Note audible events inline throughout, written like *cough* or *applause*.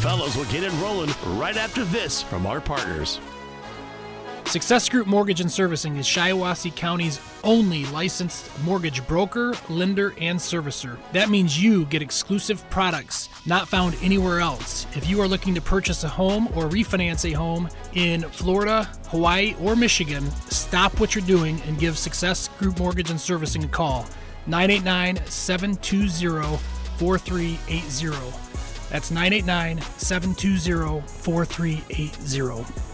Fellows will get it rolling right after this from our partners. Success Group Mortgage and Servicing is Shiawassee County's only licensed mortgage broker, lender, and servicer. That means you get exclusive products not found anywhere else. If you are looking to purchase a home or refinance a home in Florida, Hawaii, or Michigan, stop what you're doing and give Success Group Mortgage and Servicing a call. 989 720 4380. That's 989 720 4380.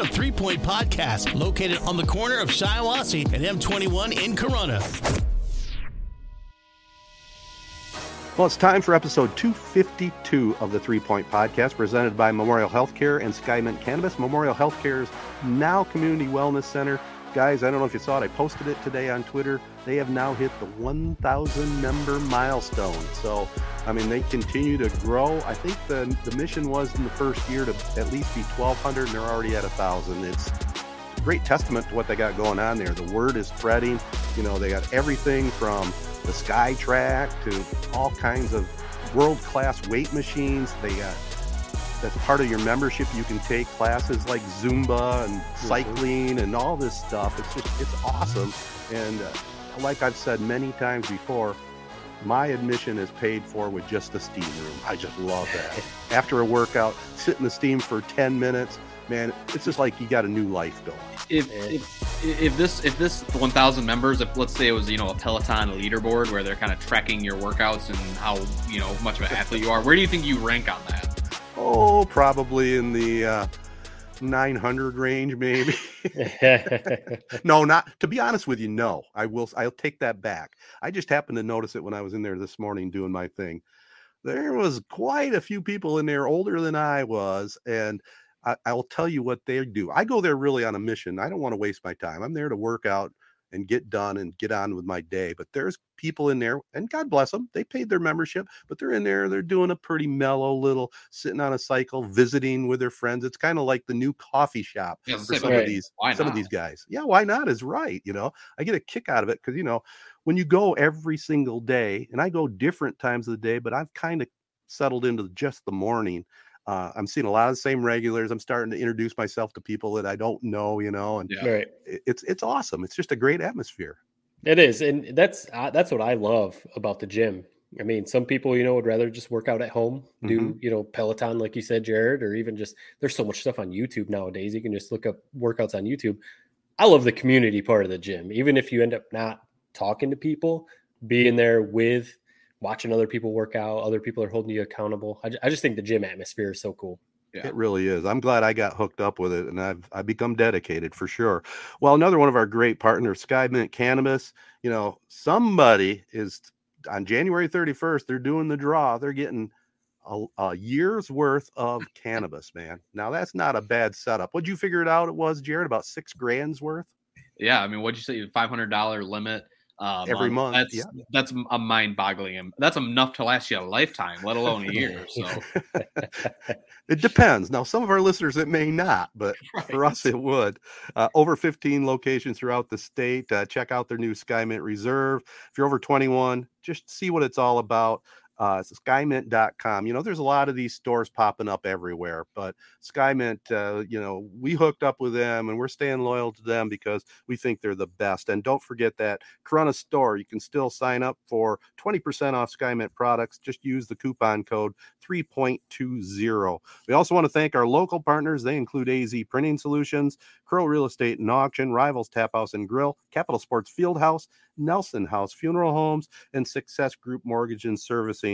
of Three Point Podcast, located on the corner of Shiawassee and M21 in Corunna. Well, it's time for episode 252 of the Three Point Podcast, presented by Memorial Healthcare and Skymint Cannabis. Memorial Healthcare's now Community Wellness Center. Guys, I don't know if you saw it, I posted it today on Twitter. They have now hit the 1,000 member milestone. So, I mean, they continue to grow. I think the, the mission was in the first year to at least be 1,200, and they're already at 1,000. It's a great testament to what they got going on there. The word is spreading. You know, they got everything from the Sky Track to all kinds of world class weight machines. They got that's part of your membership. You can take classes like Zumba and cycling and all this stuff. It's just it's awesome. And uh, like I've said many times before, my admission is paid for with just the steam room. I just love that. *laughs* After a workout, sit in the steam for 10 minutes. Man, it's just like you got a new life going. If, if if this if this 1,000 members, if let's say it was you know a Peloton leaderboard where they're kind of tracking your workouts and how you know much of an athlete you are, where do you think you rank on that? Oh, probably in the uh, 900 range, maybe. *laughs* no, not to be honest with you. No, I will. I'll take that back. I just happened to notice it when I was in there this morning doing my thing. There was quite a few people in there older than I was, and I, I'll tell you what they do. I go there really on a mission. I don't want to waste my time. I'm there to work out and get done and get on with my day. But there's people in there, and God bless them, they paid their membership, but they're in there, they're doing a pretty mellow little sitting on a cycle, visiting with their friends. It's kind of like the new coffee shop Yeah, for some right. of these Why some of these guys. Yeah, why not is right. You know, I get a kick out of it because you know, when you go every single day, and I go different times of the day, but I've kind of settled into just the morning. Uh, I'm seeing a lot of the same regulars. I'm starting to introduce myself to people that I don't know, you know, and Yeah. Right. it's it's awesome. It's just a great atmosphere. It is, and that's uh, that's what I love about the gym. I mean, some people, you know, would rather just work out at home, do you know Peloton, like you said, Jared, or even just there's so much stuff on YouTube nowadays. You can just look up workouts on YouTube. I love the community part of the gym, even if you end up not talking to people, being there with watching other people work out, other people are holding you accountable. I, I just think the gym atmosphere is so cool. Yeah. It really is. I'm glad I got hooked up with it, and I've I've become dedicated for sure. Well, another one of our great partners, Skymint Cannabis. You know, somebody is on January 31st. They're doing the draw. They're getting a, a year's worth of cannabis, man. Now that's not a bad setup. What'd you figure it out? It was Jared about six grand's worth. Yeah, I mean, what'd you say? Five hundred dollar limit uh, Every month, That's yeah. that's a mind boggling. That's enough to last you a lifetime, let alone a year. *laughs* So it depends. Now, some of our listeners it may not, but *laughs* for us it would. Uh, over 15 locations throughout the state. Uh, check out their new Skymint Reserve. If you're over 21, just see what it's all about. Uh, skymint.com. You know, there's a lot of these stores popping up everywhere, but Skymint, uh, you know, we hooked up with them and we're staying loyal to them because we think they're the best. And don't forget that Corunna store, you can still sign up for 20% off Skymint products. Just use the coupon code 3.20. We also want to thank our local partners. They include AZ Printing Solutions, Crow Real Estate and Auction, Rivals Tap House and Grill, Capital Sports Field House, Nelson House Funeral Homes, and Success Group Mortgage and Servicing.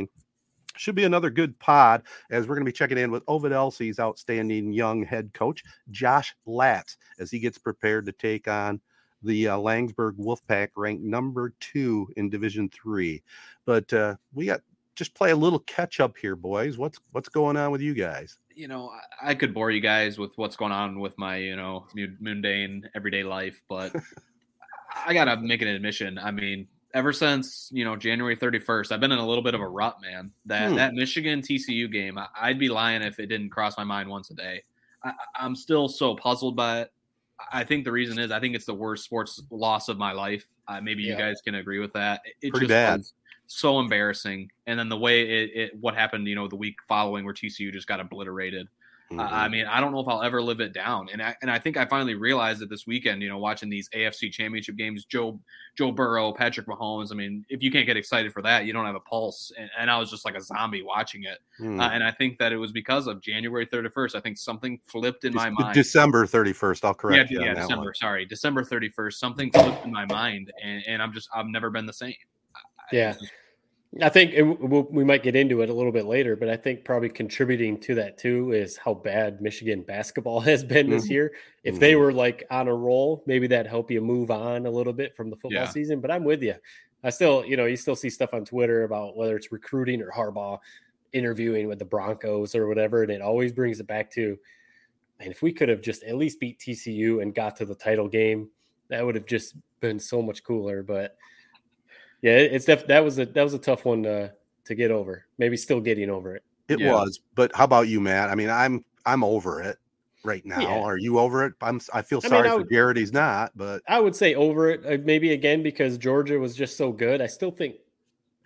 Should be another good pod as we're going to be checking in with Ovid Elsie's outstanding young head coach, Josh Latz, as he gets prepared to take on the uh, Laingsburg Wolfpack, ranked number two in Division Three. But uh, we got just play a little catch up here, boys. What's what's going on with you guys? You know, I, I could bore you guys with what's going on with my you know mundane everyday life, but *laughs* I gotta make an admission. I mean, ever since you know January 31st, I've been in a little bit of a rut, man. That hmm. that Michigan TCU game, I, would be lying if it didn't cross my mind once a day. I, I'm still so puzzled by it. I think the reason is I think it's the worst sports loss of my life. Uh, maybe yeah. you guys can agree with that. It Pretty bad. so embarrassing. And then the way it, it, what happened, you know, the week following where TCU just got obliterated. Mm-hmm. Uh, I mean, I don't know if I'll ever live it down. And I and I think I finally realized it this weekend. You know, watching these AFC Championship games, Joe Joe Burrow, Patrick Mahomes. I mean, if you can't get excited for that, you don't have a pulse. And, and I was just like a zombie watching it. Mm. Uh, and I think that it was because of January 31st. I think something flipped in my mind. December 31st. I'll correct yeah, you. Yeah, December. Sorry, December 31st. Something flipped in my mind, and, and I'm just I've never been the same. Yeah. I, I think it, we'll, we might get into it a little bit later, but I think probably contributing to that too is how bad Michigan basketball *laughs* has been this mm-hmm. year. If mm-hmm. they were like on a roll, maybe that'd help you move on a little bit from the football yeah. season. But I'm with you. I still, you know, you still see stuff on Twitter about whether it's recruiting or Harbaugh interviewing with the Broncos or whatever, and it always brings it back to, and if we could have just at least beat TCU and got to the title game, that would have just been so much cooler. But yeah, it's def- that was a that was a tough one to to get over. Maybe still getting over it. It yeah. was, but how about you, Matt? I mean, I'm I'm over it right now. Yeah. Are you over it? I'm. I feel I sorry mean, for would, Jared. He's not, but I would say over it. Uh, maybe again because Georgia was just so good. I still think.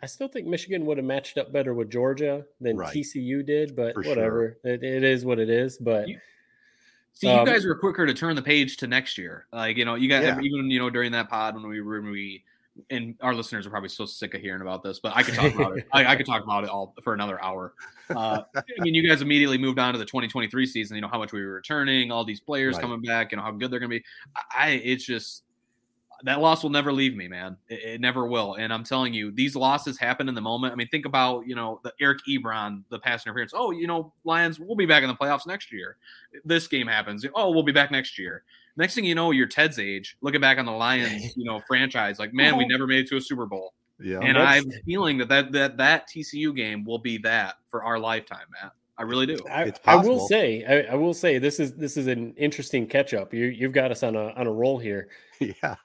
I still think Michigan would have matched up better with Georgia than right. TCU did, but for whatever. Sure. It, it is what it is. But you, see, um, you guys were quicker to turn the page to next year. Like you know, you guys yeah. even you know during that pod when we when we and our listeners are probably so sick of hearing about this, but I could talk about it. I, I, could talk about it all for another hour. Uh, I mean, you guys immediately moved on to the 2023 season. You know how much we were returning, all these players right. coming back, you know how good they're going to be. I, it's just that loss will never leave me, man. It, it, never will. And I'm telling you, these losses happen in the moment. I mean, think about you know the Eric Ebron, the pass interference. Oh, you know, Lions, we'll be back in the playoffs next year. This game happens. Oh, we'll be back next year. Next thing you know, you're Ted's age, looking back on the Lions, *laughs* you know, franchise, like, man, we oh. never made it to a Super Bowl. Yeah, and I'm feeling that, that that that TCU game will be that for our lifetime, Matt. I really do. I, I will say, I, I, will say, this is this is an interesting catch up. You you've got us on a on a roll here. *laughs* Yeah.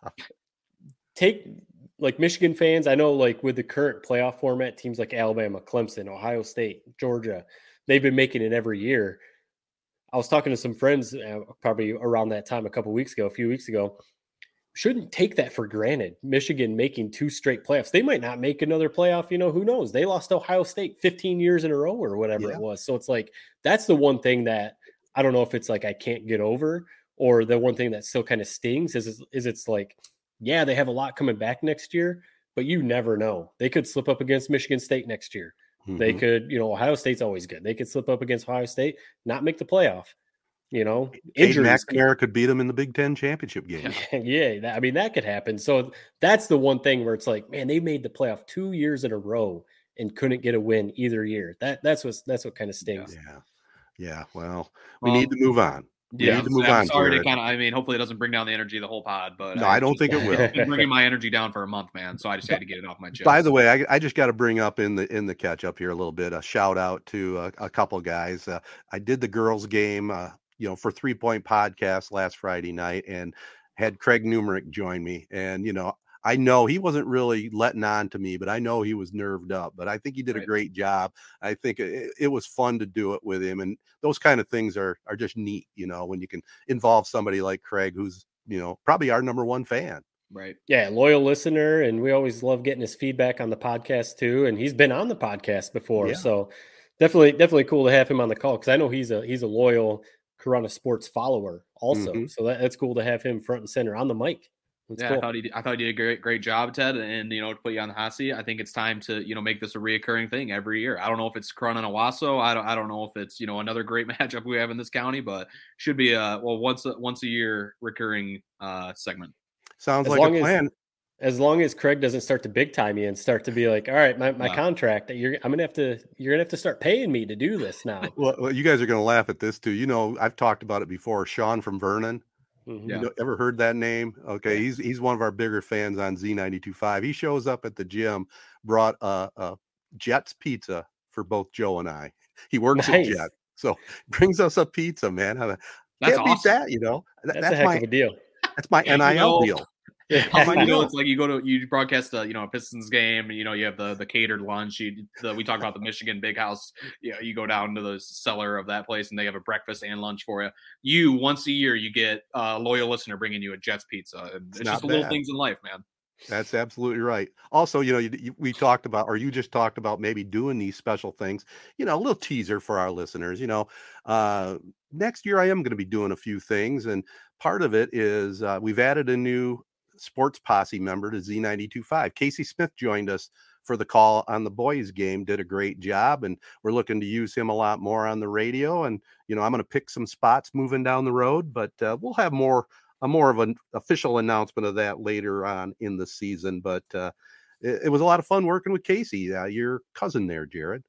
Take like Michigan fans. I know, like with the current playoff format, teams like Alabama, Clemson, Ohio State, Georgia, they've been making it every year. I was talking to some friends uh, probably around that time a couple weeks ago, a few weeks ago. Shouldn't take that for granted. Michigan making two straight playoffs. They might not make another playoff. You know, who knows? They lost Ohio State 15 years in a row or whatever yeah. it was. So it's like that's the one thing that I don't know if it's like I can't get over or the one thing that still kind of stings is is it's like, yeah, they have a lot coming back next year, but you never know. They could slip up against Michigan State next year. Mm-hmm. They could, you know, Ohio State's always good. They could slip up against Ohio State, not make the playoff. You know, injuries. McNamara could beat them in the Big Ten championship *laughs* game. yeah, that, I mean that could happen. So that's the one thing where it's like, man, they made the playoff two years in a row and couldn't get a win either year. That that's what that's what kind of stings. Yeah, yeah. Well, we well, need to move on. We yeah, need to move I'm on. Sorry to kind of. I mean, hopefully it doesn't bring down the energy of the whole pod, but no, I, I don't think it will. It's been bringing *laughs* my energy down for a month, man. So I just had to get it off my chest. By the way, I, I just got to bring up in the in the catch up here a little bit. A shout out to a, a couple guys. Uh, I did the girls game, uh, you know, for Three Point Podcast last Friday night, and had Craig Numerick join me, and you know, I know he wasn't really letting on to me, but I know he was nerved up. But I think he did right. a great job. I think it, it, was fun to do it with him, and those kind of things are are just neat, you know, when you can involve somebody like Craig, who's you know probably our number one fan. Right. Yeah, loyal listener, and we always love getting his feedback on the podcast too. And he's been on the podcast before, yeah. so definitely, definitely cool to have him on the call because I know he's a he's a loyal Corunna Sports follower also. Mm-hmm. So that, that's cool to have him front and center on the mic. That's yeah, cool. I thought he did, I thought he did a great great job, Ted. And you know, to put you on the hot seat, I think it's time to you know make this a reoccurring thing every year. I don't know if it's Corunna and Owosso. I don't I don't know if it's you know another great *laughs* matchup we have in this county, but should be a well once a, once a year recurring uh segment. Sounds as like a plan. As, as long as Craig doesn't start to big time you and start to be like, all right, my, my wow. contract, you're I'm gonna have to you're gonna have to start paying me to do this now. *laughs* well, well, you guys are gonna laugh at this too. You know, I've talked about it before. Sean from Vernon Mm-hmm. You know, ever heard that name? Okay, he's he's one of our bigger fans on Z92.5. He shows up at the gym, brought a, a Jets pizza for both Joe and I. *laughs* He works nice. at Jet, so *laughs* brings us a pizza, man. That's Can't awesome. beat that, you know. That, that's, that's my, deal. That's my NIL you know, deal. Yeah, you know, *laughs* it's like you go to you broadcast a you know a Pistons game, and you know you have the the catered lunch. You the, we talk about the Michigan Big House. You know, you go down to the cellar of that place, and they have a breakfast and lunch for you. You once a year you get a loyal listener bringing you a Jets pizza. And it's, it's just the little things in life, man. That's absolutely right. Also, you know, you, you, we talked about, or you just talked about maybe doing these special things. You know, a little teaser for our listeners. You know, uh, next year I am going to be doing a few things, and part of it is uh, we've added a new sports posse member to Z92.5. Casey Smith joined us for the call on the boys game, did a great job, and we're looking to use him a lot more on the radio. And you know, I'm going to pick some spots moving down the road, but uh, we'll have more a more of an official announcement of that later on in the season. But uh, it, it, was a lot of fun working with Casey, uh, your cousin there, Jared.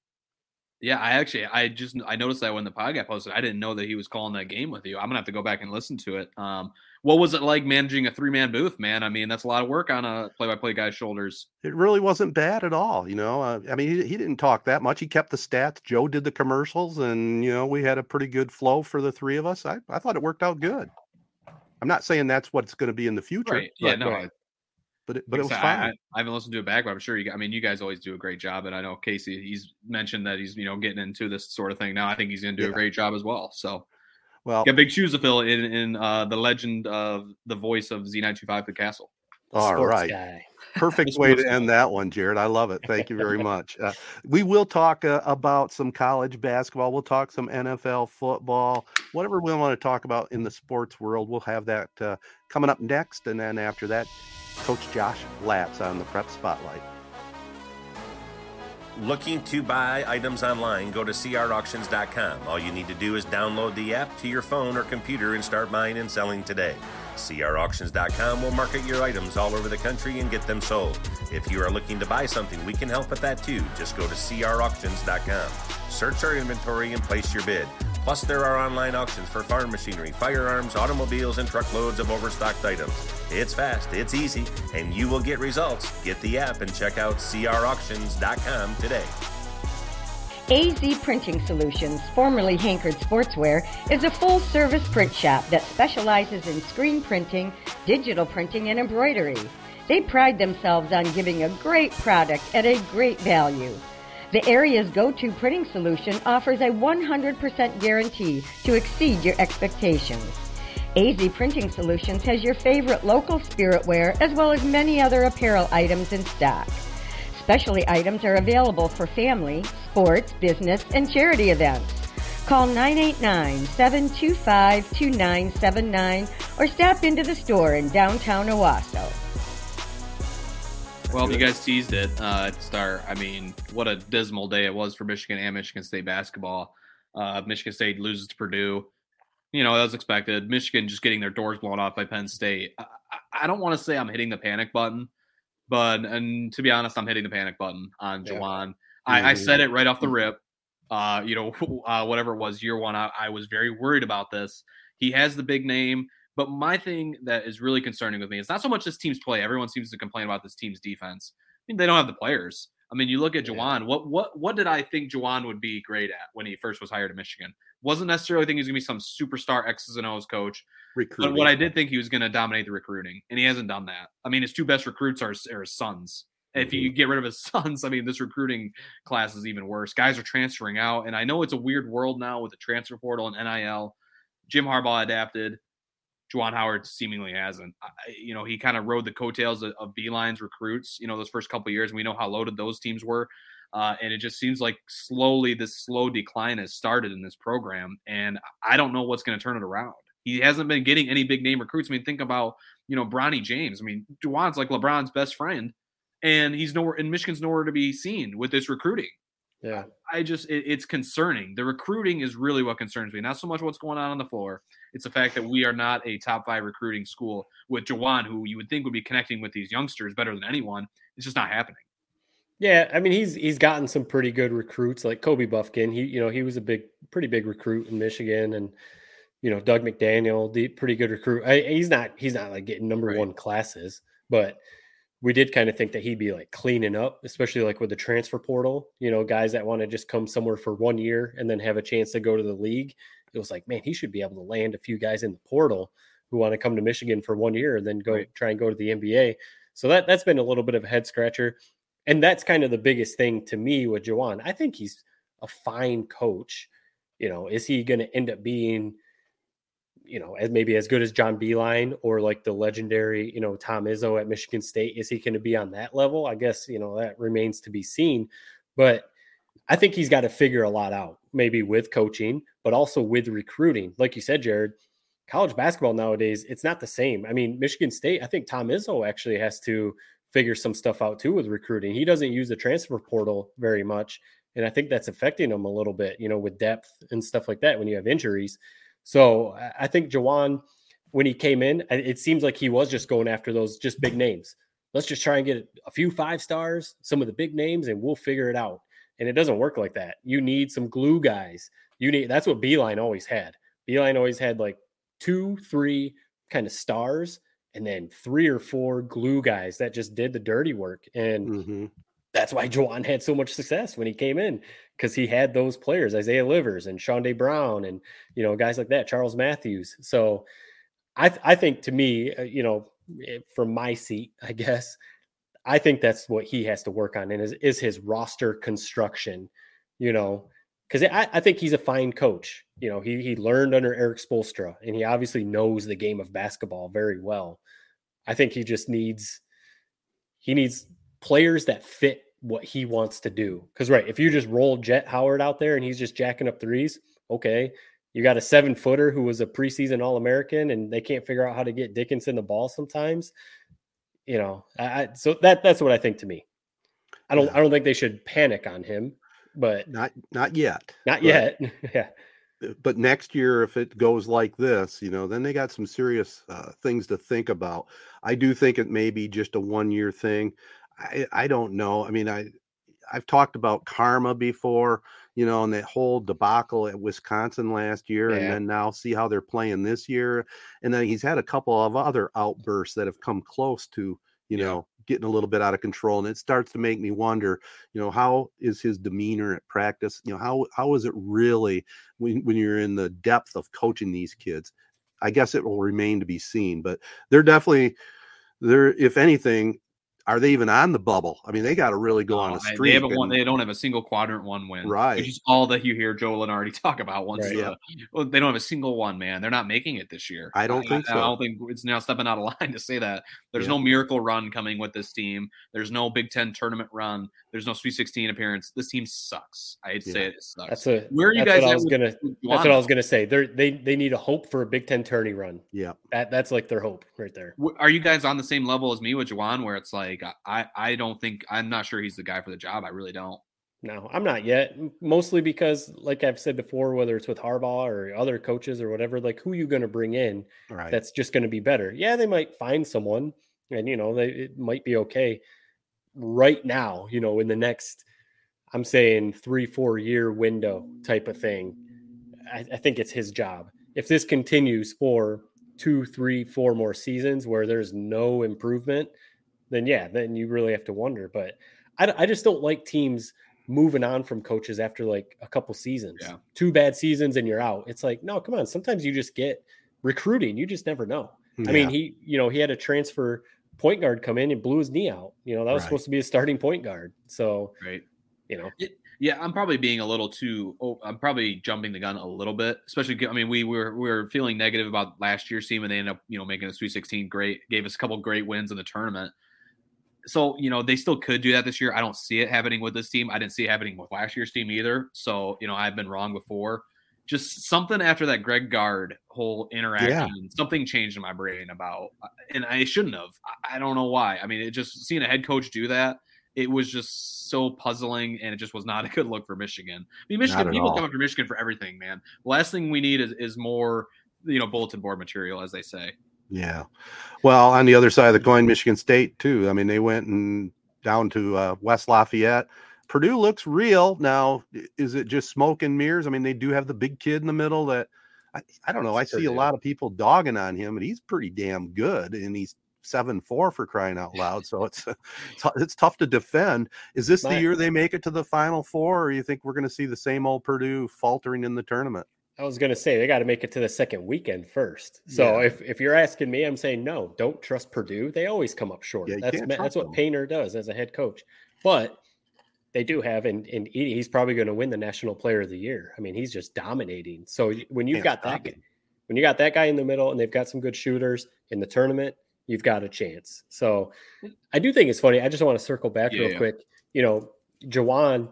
Yeah, I actually I just I noticed that when the podcast posted, I didn't know that he was calling that game with you. I'm gonna have to go back and listen to it. Um, what was it like managing a three man booth, man? I mean, that's a lot of work on a play by play guy's shoulders. It really wasn't bad at all. You know, uh, I mean, he, he, didn't talk that much. He kept the stats. Joe did the commercials, and you know, we had a pretty good flow for the three of us. I, I thought it worked out good. I'm not saying that's what it's going to be in the future. Right. Yeah, no. Right. But it, but it was fine. I, I, haven't listened to it back, but I'm sure you. I mean, you guys always do a great job, and I know Casey. He's mentioned that he's you know getting into this sort of thing now. I think he's going to do yeah. a great job as well. So well, got big shoes to fill in in uh, the legend of the voice of Z925 the Castle. All right. Guy. Perfect way to end that one, Jared. I love it. Thank you very much. Uh, we will talk uh, about some college basketball. We'll talk some NFL football, whatever we want to talk about in the sports world. We'll have that uh, coming up next. And then after that, Coach Josh Latz on the prep spotlight. Looking to buy items online, go to crauctions.com. All you need to do is download the app to your phone or computer and start buying and selling today. crauctions.com will market your items all over the country and get them sold. If you are looking to buy something, we can help with that too. Just go to crauctions.com. Search our inventory and place your bid. Plus, there are online auctions for farm machinery, firearms, automobiles, and truckloads of overstocked items. It's fast, it's easy, and you will get results. Get the app and check out crauctions.com today. AZ Printing Solutions, formerly Hankered Sportswear, is a full service print shop that specializes in screen printing, digital printing, and embroidery. They pride themselves on giving a great product at a great value. The area's go-to printing solution offers a 100% guarantee to exceed your expectations. AZ Printing Solutions has your favorite local spiritwear as well as many other apparel items in stock. Specialty items are available for family, sports, business, and charity events. Call 989-725-2979 or stop into the store in downtown Owosso. Well, you guys teased it uh. I mean, what a dismal day it was for Michigan and Michigan State basketball. Uh, Michigan State loses to Purdue. You know, as expected. Michigan just getting their doors blown off by Penn State. I, I don't want to say I'm hitting the panic button, but and to be honest, I'm hitting the panic button on yeah. Juwan. I, I, said it right off the rip. Uh, you know, *laughs* uh, whatever it was, year one, I, I was very worried about this. He has the big name. But my thing that is really concerning with me is not so much this team's play. Everyone seems to complain about this team's defense. I mean, they don't have the players. I mean, you look at yeah. Juwan. What what what did I think Juwan would be great at when he first was hired at Michigan? Wasn't necessarily thinking he was going to be some superstar X's and O's coach. Recruiting. But what I did think he was going to dominate the recruiting, and he hasn't done that. I mean, his two best recruits are, are his sons. If you mm-hmm. get rid of his *laughs* sons, I mean, this recruiting class is even worse. Guys are transferring out, and I know it's a weird world now with the transfer portal and NIL. Jim Harbaugh adapted Juwan Howard seemingly hasn't. I, you know, he kind of rode the coattails of, of Beilein's recruits. You know, those first couple years, we know how loaded those teams were. Uh, and it just seems like slowly this slow decline has started in this program. And I don't know what's going to turn it around. He hasn't been getting any big name recruits. I mean, think about, you know, Bronny James. I mean, Juwan's like LeBron's best friend, and he's nowhere, and Michigan's nowhere to be seen with this recruiting. Yeah. I just, it, it's concerning. The recruiting is really what concerns me. Not so much what's going on on the floor. It's the fact that we are not a top five recruiting school with Juwan, who you would think would be connecting with these youngsters better than anyone. It's just not happening. Yeah, I mean he's he's gotten some pretty good recruits like Kobe Bufkin. He you know he was a big pretty big recruit in Michigan, and you know Dug McDaniel, the pretty good recruit. I, he's not he's not like getting number right. one classes, but we did kind of think that he'd be like cleaning up, especially like with the transfer portal. You know, guys that want to just come somewhere for one year and then have a chance to go to the league. It was like, man, he should be able to land a few guys in the portal who want to come to Michigan for one year and then go right. try and go to the NBA. So that that's been a little bit of a head scratcher. And that's kind of the biggest thing to me with Juwan. I think he's a fine coach. You know, is he going to end up being, you know, as maybe as good as John Beilein or like the legendary, you know, Tom Izzo at Michigan State? Is he going to be on that level? I guess, you know, that remains to be seen. But I think he's got to figure a lot out, maybe with coaching, but also with recruiting. Like you said, Jared, college basketball nowadays, it's not the same. I mean, Michigan State, I think Tom Izzo actually has to figure some stuff out too with recruiting. He doesn't use the transfer portal very much. And I think that's affecting him a little bit, you know, with depth and stuff like that when you have injuries. So I think Juwan, when he came in, it seems like he was just going after those just big names. Let's just try and get a few five stars, some of the big names, and we'll figure it out. And it doesn't work like that. You need some glue guys. You need that's what Beilein always had. Beilein always had like two, three kind of stars and then three or four glue guys that just did the dirty work. And mm-hmm. that's why *laughs* Juwan had so much success when he came in because he had those players, Isaiah Livers and Chaundee Brown, and you know guys like that, Charles Matthews. So I, th- I think to me, uh, you know, eh, from my seat, I guess, I think that's what he has to work on, and is is his roster construction. You know, because I, I, think he's a fine coach. You know, he he learned under Erik Spoelstra, and he obviously knows the game of basketball very well. I think he just needs he needs players that fit what he wants to do. Because right, if you just roll Jett Howard out there and he's just jacking up threes, okay. You got a seven footer who was a preseason All American, and they can't figure out how to get Dickinson the ball sometimes. You know, I, so that that's what I think to me. I don't yeah. I don't think they should panic on him but not not yet. Not but, yet. *laughs* yeah. Uh, but next year, if it goes like this, you know, then they got some serious uh, things to think about. I do think it may be just a one year thing. I I don't know. I mean, I I've talked about karma before, you know, and that whole debacle at Wisconsin last year, yeah. and then now see how they're playing this year. And then he's had a couple of other outbursts that have come close to, you yeah. know, getting a little bit out of control and it starts to make me wonder you know how is his demeanor at practice? You know how how is it really when, when you're in the depth of coaching these kids? I guess it will remain to be seen but they're definitely they're if anything are they even on the bubble? I mean, they got to really go on a streak. They haven't won. They don't have a single quadrant one win, right? Which is all that you hear Joe Lunardi *laughs* talk about. Once, right, yeah. well, they don't have a single one, man. They're not making it this year. I don't I, think so. I don't think it's now stepping out of *laughs* line to say that. There's yeah. no miracle run coming with this team. There's no Big Ten tournament run. There's no Sweet 16 appearance. This team sucks. I'd yeah. say it, it sucks. That's a where are you guys? What I was gonna. That's what I was gonna say. They they they need a hope for a Big Ten tourney run. Yeah, that that's like their hope right there. Are you guys on the same level as me with Juwan, where it's like I I don't think I'm not sure he's the guy for the job. I really don't. No, I'm not yet. Mostly because, like I've said before, whether it's with Harbaugh or other coaches or whatever, like who you going to bring in right. that's just going to be better? Yeah, they might find someone, and you know, they, it might be okay. Right now, you know, in the next, I'm saying three, four year window type of thing, I, I think it's his job. If this continues for two, three, four more seasons where there's no improvement, then yeah, then you really have to wonder. But I, I just don't like teams moving on from coaches after like a couple seasons. Yeah. Two bad seasons and you're out. It's like, no, come on. Sometimes you just get recruiting. You just never know. Yeah. I mean, he, you know, he had a transfer point guard come in and blew his knee out. You know, that was right. supposed to be a starting point guard. So, right. You know, it, Yeah, I'm probably being a little too. Oh, I'm probably jumping the gun a little bit, especially. I mean, we were we were feeling negative about last year's team, and they ended up, you know, making a Sweet 16 great. Gave us a couple great wins in the tournament. So you know they still could do that this year. I don't see it happening with this team. I didn't see it happening with last year's team either. So you know I've been wrong before. Just something after that Greg Gard whole interaction, yeah. something changed in my brain about, uh, and I shouldn't have. I don't know why. I mean, it just seeing a head coach do that it was just so puzzling and it just was not a good look for Michigan. I mean, Michigan people come up after Michigan for everything, man. The last thing we need is, is more, you know, bulletin board material, as they say. Yeah. Well, on the other side of the coin, Michigan State too. I mean, they went and down to uh, West Lafayette. Purdue looks real now. Is it just smoke and mirrors? I mean, they do have the big kid in the middle that I, I don't know. I see a lot of people dogging on him, and he's pretty damn good, and he's seven four for crying out loud. So it's *laughs* it's tough to defend. Is this the year they make it to the Final Four, or you think we're going to see the same old Purdue faltering in the tournament? I was going to say they got to make it to the second weekend first. So yeah. if, if you're asking me, I'm saying no. Don't trust Purdue. They always come up short. Yeah, that's that's what them. Painter does as a head coach. But they do have, and, and he's probably going to win the National Player of the Year. I mean, he's just dominating. So when you've got that, when you got that guy in the middle, and they've got some good shooters in the tournament, you've got a chance. So I do think it's funny. I just want to circle back yeah, real quick. You know, Juwan,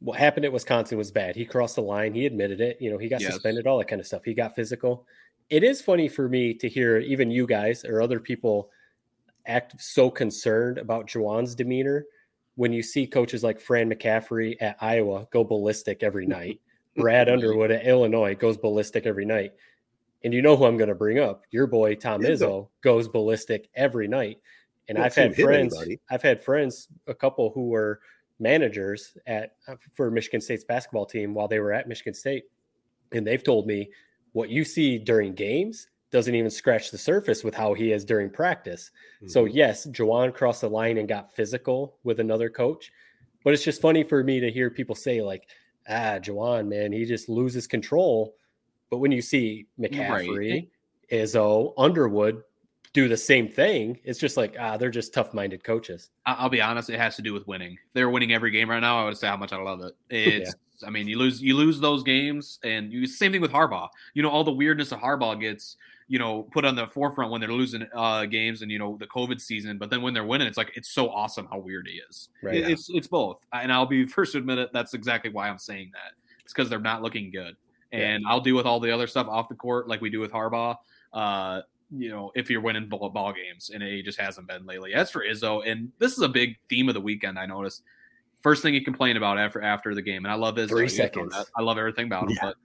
what happened at Wisconsin was bad. He crossed the line. He admitted it. You know, he got yes. suspended, all that kind of stuff. He got physical. It is funny for me to hear even you guys or other people act so concerned about Juwan's demeanor when you see coaches like Fran McCaffery at Iowa go ballistic every *laughs* night. Brad Underwood at Illinois goes ballistic every night. And you know who I'm going to bring up? Your boy Tom Izzo goes ballistic every night. And I've had friends. Anybody. I've had friends, a couple who were managers at uh, for Michigan State's basketball team while they were at Michigan State, and they've told me what you see during games doesn't even scratch the surface with how he is during practice. Mm-hmm. So yes, Juwan crossed the line and got physical with another coach, but it's just funny for me to hear people say like, "Ah, Juwan, man, he just loses control." But when you see McCaffery, right. Izzo, Underwood do the same thing, it's just like ah, they're just tough-minded coaches. I'll be honest, it has to do with winning. If they're winning every game right now, I would say how much I love it. It's yeah. I mean, you lose you lose those games, and you same thing with Harbaugh. You know, all the weirdness of Harbaugh gets you know put on the forefront when they're losing uh, games and you know the COVID season, but then when they're winning, it's like it's so awesome how weird he is. Right. It, it's it's both, and I'll be *laughs* first to admit it. That's exactly why I'm saying that. It's because they're not looking good and yeah. I'll deal with all the other stuff off the court like we do with Harbaugh. Uh, you know, if you're winning ball, ball games, and it just hasn't been lately. As for Izzo, and this is a big theme of the weekend, I noticed. First thing he complained about after after the game, and I love Izzo. Three seconds. I love everything about him, yeah. but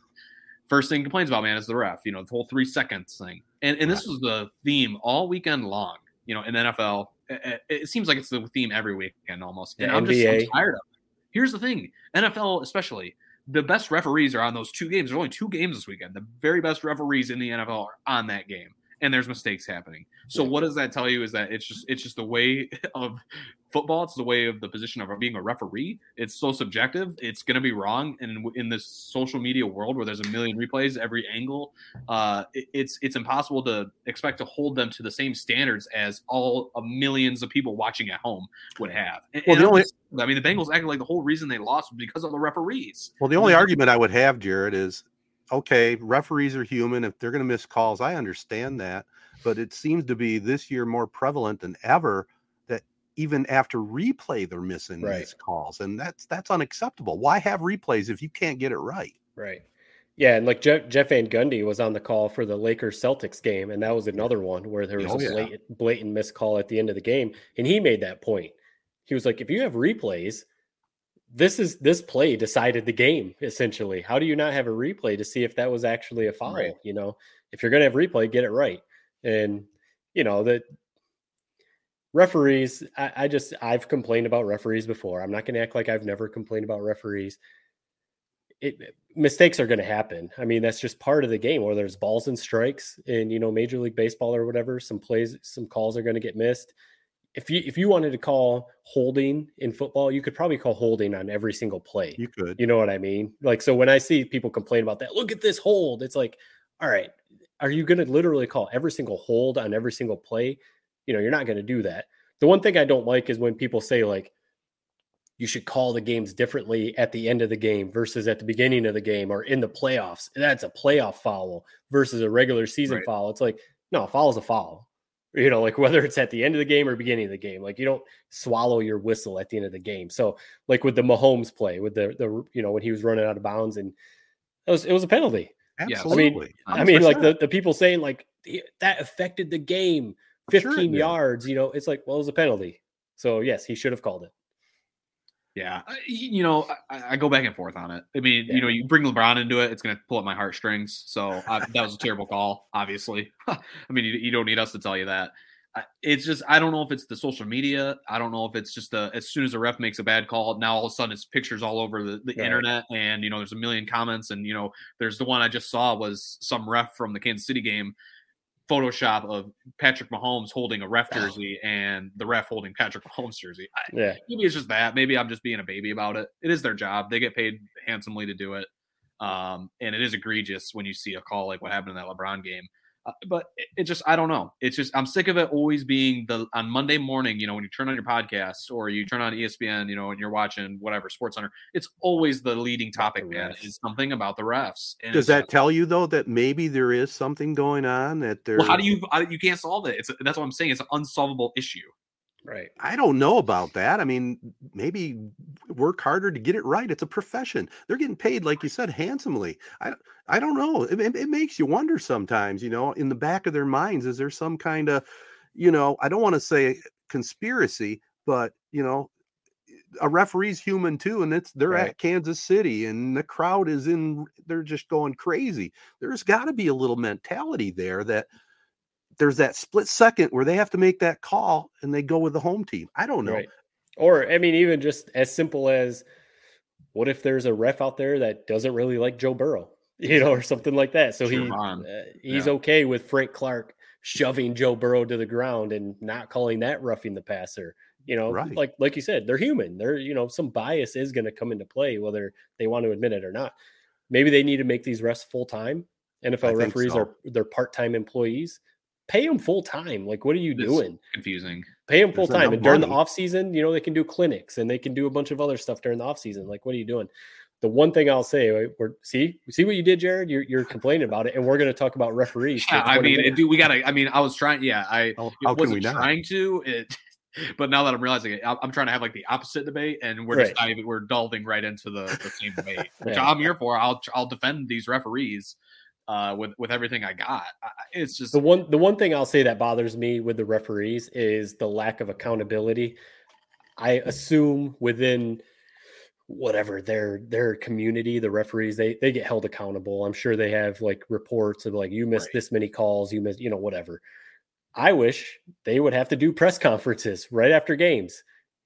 first thing he complains about, man, is the ref. You know, the whole three seconds thing, and and this was the theme all weekend long. You know, in NFL, it, it seems like it's the theme every weekend almost, and I'm NBA. just tired of it. Here's the thing, NFL especially the best referees are on those two games. There's only two games this weekend. The very best referees in the NFL are on that game and there's mistakes happening. So what does that tell you? Is that it's just it's just the way *laughs* of football. It's the way of the position of being a referee. It's so subjective. It's going to be wrong. And in this social media world where there's a million replays every angle, uh, it's it's impossible to expect to hold them to the same standards as all of millions of people watching at home would have. And, well, the only. I mean, the Bengals acted like the whole reason they lost was because of the referees. Well, the only argument I would have, Jared, is okay, referees are human. If they're going to miss calls, I understand that. But it seems to be this year more prevalent than ever that even after replay, they're missing right. these calls. And that's that's unacceptable. Why have replays if you can't get it right? Right. Yeah, and like Jeff, Jeff Van Gundy was on the call for the Lakers Celtics game, and that was another one where there was oh, a blatant, yeah. blatant missed call at the end of the game, and he made that point. He was like, if you have replays, this is this play decided the game essentially. How do you not have a replay to see if that was actually a foul? Right. You know, if you're going to have replay, get it right. And you know that referees. I, I just I've complained about referees before. I'm not going to act like I've never complained about referees. It, mistakes are going to happen. I mean, that's just part of the game. Where there's balls and strikes, and you know, Major League Baseball or whatever, some plays, some calls are going to get missed if you if you wanted to call holding in football, you could probably call holding on every single play. You could. You know what I mean? Like so when I see people complain about that, look at this hold. It's like, all right, are you going to literally call every single hold on every single play? You know, you're not going to do that. The one thing I don't like is when people say like you should call the games differently at the end of the game versus at the beginning of the game or in the playoffs. That's a playoff foul versus a regular season right. foul. It's like, no, foul is a foul. You know, like *laughs* whether it's at the end of the game or beginning of the game, like you don't swallow your whistle at the end of the game. So, like with the Mahomes play, with the the you know when he was running out of bounds, and it was it was a penalty. Absolutely. I mean, I mean, like the, the people saying like that affected the game 15 sure yards, you know, it's like, well, it was a penalty. So yes, he should have called it. Yeah, you know, I, I, go back and forth on it. I mean, yeah. you know, you bring LeBron into it, it's going to pull up my heartstrings. So I, that was a terrible call, obviously. *laughs* I mean, you, you, don't need us to tell you that. It's just I don't know if it's the social media. I don't know if it's just the as soon as a ref makes a bad call, now all of a sudden it's pictures all over the, the internet, and you know, there's a million comments, and you know, there's the one I just saw was some ref from the Kansas City game Photoshop of Patrick Mahomes holding a ref jersey and the ref holding Patrick *laughs* Mahomes jersey. Yeah. Maybe it's just that. Maybe I'm just being a baby about it. It is their job. They get paid handsomely to do it. Um, and it is egregious when you see a call like what happened in that LeBron game. Uh, but it, it, just I don't know. It's just I'm sick of it always being the on Monday morning. You know, when you turn on your podcast or you turn on ESPN, you know, and you're watching whatever Sports Center, it's always the leading topic. Man, is something about the refs. And Does that tell you though that maybe there is something going on that there? Well, how do you you can't solve it? It's that's what I'm saying. It's an unsolvable issue. Right. I don't know about that. I mean, maybe work harder to get it right. It's a profession. They're getting paid, like you said, handsomely. I I don't know. It, it, it makes you wonder sometimes. You know, in the back of their minds, is there some kind of, you know, I don't want to say conspiracy, but you know, a referee's human too, and it's they're right. at Kansas City, and the crowd is in. They're just going crazy. There's got to be a little mentality there that there's that split second where they have to make that call and they go with the home team. I don't know. Right. Or I mean, even just as simple as what if there's a ref out there that doesn't really like Joe Burrow, *laughs* you know, or something like that. So he uh, he's yeah. okay with Frank Clark shoving Joe Burrow to the ground and not calling that roughing the passer. You know, right. like like you said, they're human. They're you know some bias is going to come into play whether they want to admit it or not. Maybe they need to make these refs full time. NFL referees so. are they're part time employees pay them full time. Like, what are you it's doing? Confusing. Pay them full time. And during money. the off season, you know, they can do clinics and they can do a bunch of other stuff during the off season. Like, what are you doing? The one thing I'll say, we're see, see what you did, Jared. You're, you're complaining about it, and we're going to talk about referees. Yeah, I mean, do we got to. I mean, I was trying. Yeah, I how, how wasn't trying to. It, *laughs* but now that I'm realizing it, I'm trying to have like the opposite debate, and we're just diving, we're delving right into the, the same debate, *laughs* which. I'm here for. I'll I'll defend these referees uh, with with everything I got. It's just the one the one thing I'll say that bothers me with the referees is the lack of accountability. I assume within whatever their their community, the referees they they get held accountable. I'm sure they have like reports of like you missed right. this many calls, you missed you know whatever. I wish they would have to do press conferences right after games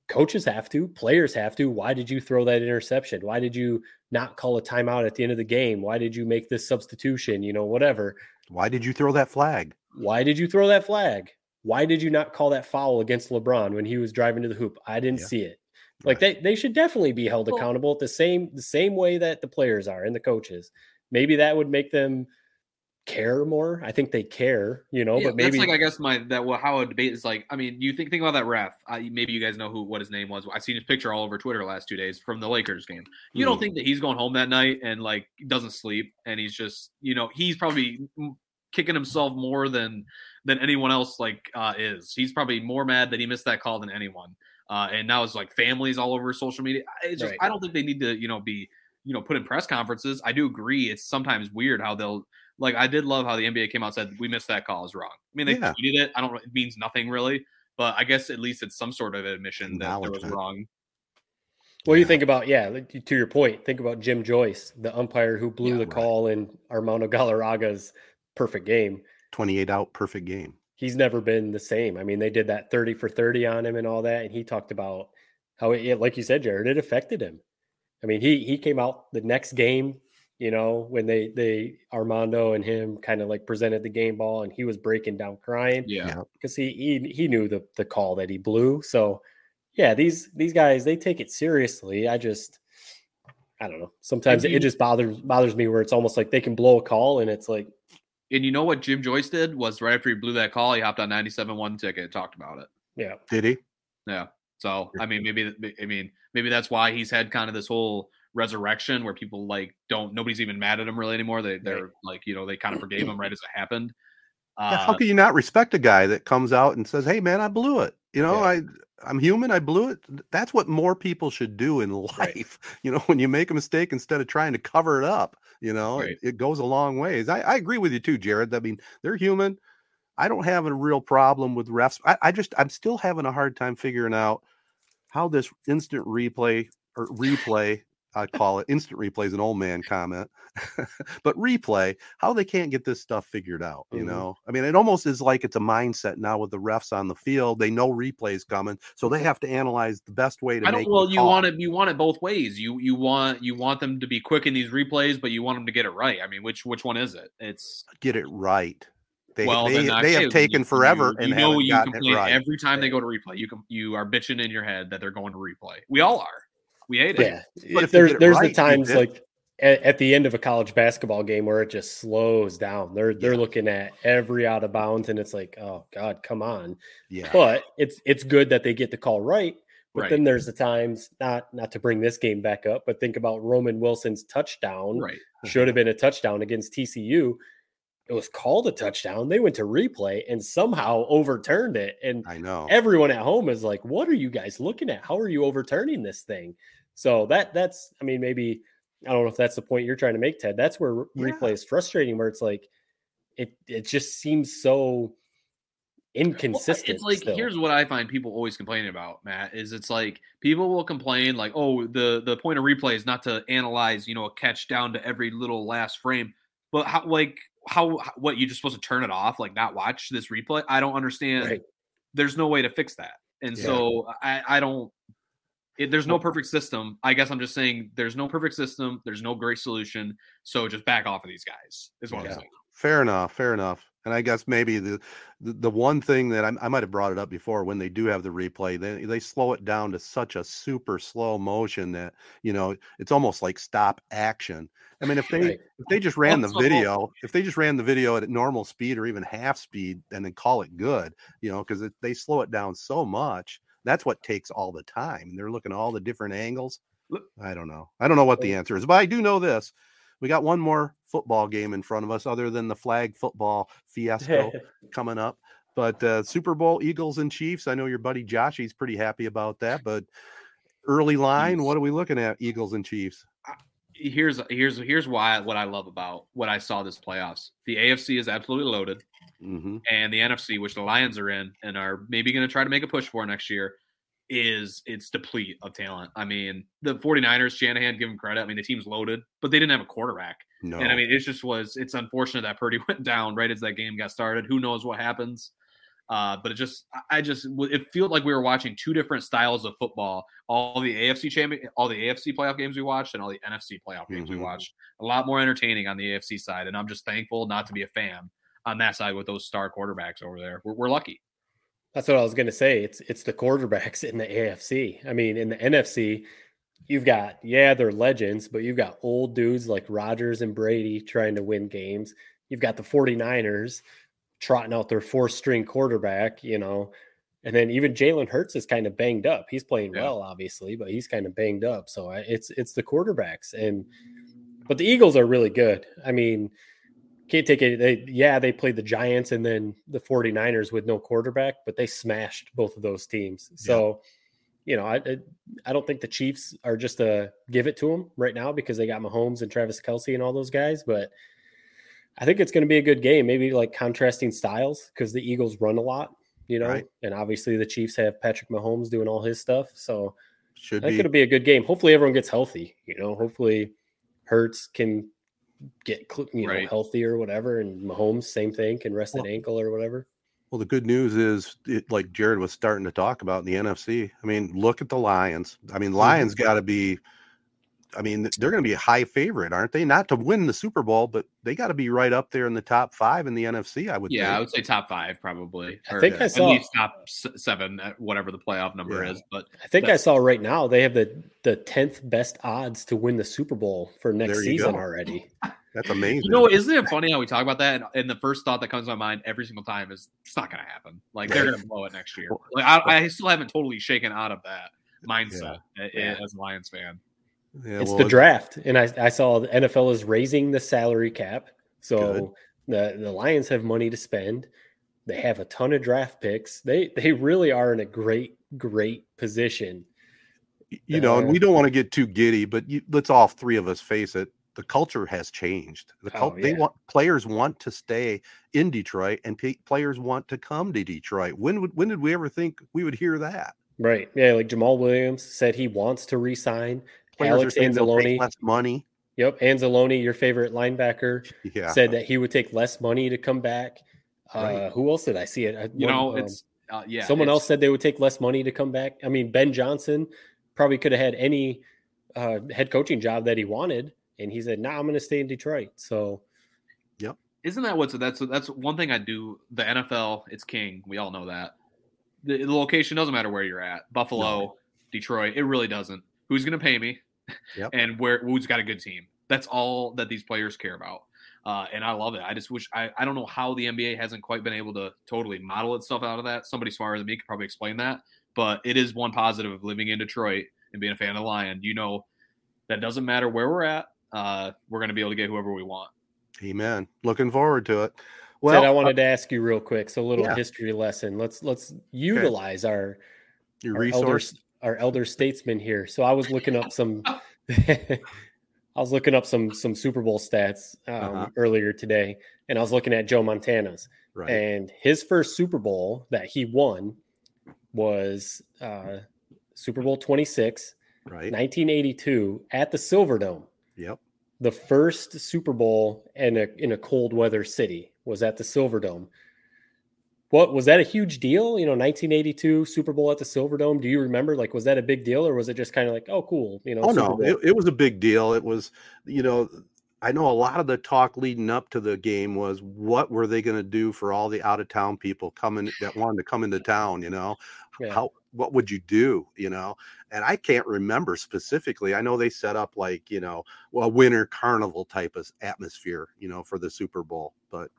coaches have to, players have to. Why did you throw that interception? Why did you not call a timeout at the end of the game? Why did you make this substitution? You know, whatever. Why did you throw that flag? Why did you throw that flag? Why did you not call that foul against LeBron when he was driving to the hoop? I didn't yeah. see it. Like right. they, they should definitely be held accountable the same the same way that the players are and the coaches. Maybe that would make them care more. I think they care, you know, yeah, but maybe that's like I guess my that well, how a debate is like. I mean, you think think about that ref. I, maybe you guys know who what his name was. I've seen his picture all over Twitter last two days from the Lakers game. You mm don't think that he's going home that night and like doesn't sleep and he's just you know he's probably kicking himself more than than anyone else like uh, is. He's probably more mad that he missed that call than anyone. Uh, and now it's like families all over social media. It's just right. I don't think they need to you know be you know put in press conferences. I do agree. It's sometimes weird how they'll like I did love how the NBA came out said we missed that call is wrong. I mean they yeah. tweeted it. I don't. It means nothing really, but I guess at least it's some sort of admission that there was wrong. What do you think about yeah? To your point, think about Jim Joyce, the umpire who blew yeah, the right. call in Armando *laughs* Galarraga's perfect game. Twenty-eight out, perfect game. He's never been the same. I mean, they did that thirty for thirty on him and all that, and he talked about how it, like you said, Jared, it affected him. I mean, he he came out the next game you know, when they they Armando and him kind of like presented the game ball and he was breaking down crying. Yeah. Because he, he he knew the the call that he blew. So yeah, these these guys they take it seriously. I just I don't know. Sometimes you, it just bothers bothers me where it's almost like they can blow a call and it's like and you know what Jim Joyce did was right after he blew that call, he hopped on 97 one ticket and talked about it. Yeah. Did he? Yeah. So I mean, maybe I mean maybe that's why he's had kind of this whole resurrection where people like don't nobody's even mad at him really anymore. They they're right. like you know they kind of *clears throat* forgave him right as it happened. Uh, how can you not respect a guy that comes out and says, "Hey, man, I blew it"? You know, yeah. I I'm human. I blew it. That's what more people should do in life. Right. *laughs* You know, when you make a mistake, instead of trying to cover it up, you know, right. it, it, goes a long ways. I, I, agree with you too, Jared. I mean, they're human. I don't have a real problem with refs. I, I just, I'm still having a hard time figuring out how this instant replay or *laughs* replay I call it instant replay is an old man comment, *laughs* but replay, how they can't get this stuff figured out. You mm-hmm. know, I mean, it almost is like it's a mindset now with the refs on the field. They know replays coming, so they have to analyze the best way to. I don't. well, you want it. You want it both ways. You you want you want them to be quick in these replays, but you want them to get it right. I mean, which which one is it? It's get it right. They, well, they, they have taken you, forever you, you and know you complain right. every time they go to replay. You can you are bitching in your head that they're going to replay. We all are. We hate it. Yeah, but if there's there's right, the times like at, at, the end of a college basketball game where it just slows down. They're they're yeah. looking at every out of bounds, and it's like, oh God, come on. Yeah. But it's it's good that they get the call right. But right. then there's the times not not to bring this game back up, but think about Roman Wilson's touchdown. Right. Should have *laughs* been a touchdown against TCU. It was called a touchdown. They went to replay and somehow overturned it. And I know everyone at home is like, "What are you guys looking at? How are you overturning this thing?" So that that's I mean maybe I don't know if that's the point you're trying to make, Ted. That's where yeah. replay is frustrating, where it's like it it just seems so inconsistent. Well, it's like still. here's what I find people always complaining about, Matt, is it's like people will complain like, oh, the the point of replay is not to analyze, you know, a catch down to every little last frame, but how like how what you just supposed to turn it off, like not watch this replay? I don't understand. Right. There's no way to fix that, and yeah. so I I don't it, there's no perfect system. I guess I'm just saying there's no perfect system. There's no great solution. So just back off of these guys. Is what yeah. I'm saying. Fair enough. Fair enough. And I guess maybe the the, one thing that I, I might have brought it up before when they do have the replay, they they slow it down to such a super slow motion that you know it's almost like stop action. I mean, if they right. if they just ran the video, if they just ran the video at normal speed or even half speed, and then call it good, you know, because they slow it down so much that's what takes all the time. They're looking at all the different angles. I don't know. I don't know what the answer is, but I do know this. We got one more football game in front of us, other than the flag football fiasco *laughs* coming up. But uh, Super Bowl Eagles and Chiefs. I know your buddy Josh. He's pretty happy about that. But early line, what are we looking at? Eagles and Chiefs. Here's here's here's why what I love about what I saw this playoffs. The AFC is absolutely loaded. Mm-hmm. And the NFC, which the Lions are in and are maybe going to try to make a push for next year, is it's deplete of talent. I mean, the 49ers, Shanahan, give him credit. I mean, the team's loaded, but they didn't have a quarterback. No. And I mean, it just was, it's unfortunate that Purdy *laughs* went down right as that game got started. Who knows what happens? Uh, but it just, I just, it felt like we were watching two different styles of football. All the AFC champion, all the AFC playoff games we watched, and all the NFC playoff games mm-hmm. we watched. A lot more entertaining on the AFC side, and I'm just thankful not to be a fan on that side with those star quarterbacks over there. We're, we're lucky. That's what I was going to say. It's it's the quarterbacks in the AFC. I mean, in the NFC, you've got yeah, they're legends, but you've got old dudes like Rodgers and Brady trying to win games. You've got the 49ers trotting out their four string quarterback, you know. And then even Jalen Hurts is kind of banged up. He's playing yeah. well, obviously, but he's kind of banged up. So uh, it's it's the quarterbacks and but the mm. Eagles are really good. I mean, can't take it. They, yeah, they played the Giants and then the 49ers with no quarterback, but they smashed both of those teams. So, yeah. you know, I, I don't think the Chiefs are just a give it to them right now because they got Mahomes and Travis Kelce and all those guys. But I think it's going to be a good game. Maybe like contrasting styles because the Eagles run a lot, you know, right. and obviously the Chiefs have Patrick Mahomes doing all his stuff. So, should I think it'll be a good game. Hopefully, everyone gets healthy. You know, hopefully, Hurts can get you know right. healthy or whatever. And Mahomes, same thing, can rest well, an ankle or whatever. Well, the good news is, it, like Jared was starting to talk about in the NFC. I mean, look at the Lions. I mean, Lions mm-hmm. got to be I mean, they're going to be a high favorite, aren't they? Not to win the Super Bowl, but they got to be right up there in the top five in the NFC. I would. Yeah, think. I would say top five probably. I think I saw at least top seven, uh, whatever the playoff number yeah. is. But I think I saw right now they have the the tenth best odds to win the Super Bowl for next season go. already. *laughs* That's amazing. You know, isn't it funny how we talk about that? And, and, the first thought that comes to my mind every single time is it's not going to happen. Like they're going to blow it next year. Like I, I still haven't totally shaken out of that mindset yeah. as a Lions fan. Yeah, it's well, the draft, and I, I saw the NFL is raising the salary cap, so good. the the Lions have money to spend. They have a ton of draft picks. They they really are in a great great position. You know, uh, and we don't want to get too giddy, but you, let's all three of us face it. The culture has changed. The cult, oh, yeah. they want players want to stay in Detroit, and p- players want to come to Detroit. When would when did we ever think we would hear that? Right. Yeah. Like Jamaal Williams said he wants to resign. Players Alex Anzalone. Less money. Yep. Anzalone, your favorite linebacker, yeah. said that he would take less money to come back. Right. Uh, who else did I see it? You One, know, um, it's uh, yeah. Someone else said they would take less money to come back. I mean, Ben Johnson probably could have had any uh, head coaching job that he wanted, and he said, "Nah, I'm going to stay in Detroit." So, yep. Isn't that what's that's that's one thing I do? The NFL, it's king. We all know that. The, the location doesn't matter where you're at. Buffalo, no. Detroit, it really doesn't. Who's going to pay me? Yep. and where who's got a good team? That's all that these players care about. Uh, and I love it. I just wish I, I don't know how the NBA hasn't quite been able to totally model itself out of that. Somebody smarter than me could probably explain that. But it is one positive of living in Detroit and being a fan of the Lion. You know that doesn't matter where we're at. Uh, we're going to be able to get whoever we want. Amen. Looking forward to it. Well, Ted, I wanted uh, to ask you real quick. So a little yeah. history lesson. Let's let's utilize okay. our your our resource, elder, our elder statesman here. So I was looking up some *laughs* *laughs* I was looking up some some Super Bowl stats um, uh-huh. earlier today, and I was looking at Joe Montana's. Right. And his first Super Bowl that he won was uh, Super Bowl 26, right. 1982, at the Silverdome. Yep. The first Super Bowl in a in a cold weather city was at the Silverdome. What was that a huge deal? You know, 1982 Super Bowl at the Silverdome. Do you remember? Like, was that a big deal, or was it just kind of like, oh, cool? You know? Oh no, it, it, was a big deal. It was, you know, I know a lot of the talk leading up to the game was what were they going to do for all the out of town people coming that wanted to come into town. You know, yeah. how what would you do? You know, and I can't remember specifically. I know they set up like you know a winter carnival type of atmosphere, you know, for the Super Bowl, but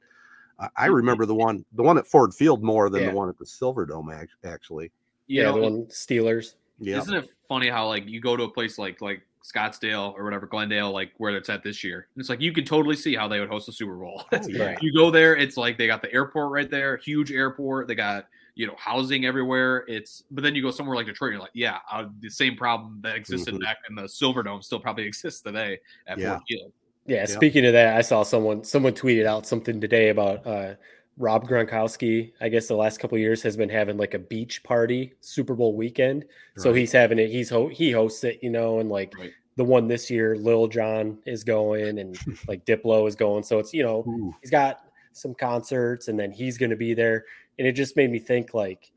I, remember the one, the one at Ford Field more than yeah. the one at the Silverdome. Actually, yeah, yeah the one Steelers. Yeah, isn't it funny how like you go to a place like like Scottsdale or whatever Glendale, like where it's at this year. And it's like you can totally see how they would host a Super Bowl. *laughs* Oh, yeah. you go there, it's like they got the airport right there, huge airport. They got you know housing everywhere. It's but then you go somewhere like Detroit, you're like, yeah, uh, the same problem that existed mm-hmm. back in the Silverdome still probably *laughs* exists today at yeah. Ford Field. Yeah, speaking of that, I saw someone someone tweeted out something today about uh, Rob Gronkowski. I guess the last couple years has been having like a beach party Super Bowl weekend. Right. So he's having it. He's ho- he hosts it, you know, and like right. the one this year, Lil Jon is going, and *laughs* like Diplo is going. So it's you know Ooh. he's got some concerts, and then he's going to be there, and it just made me think like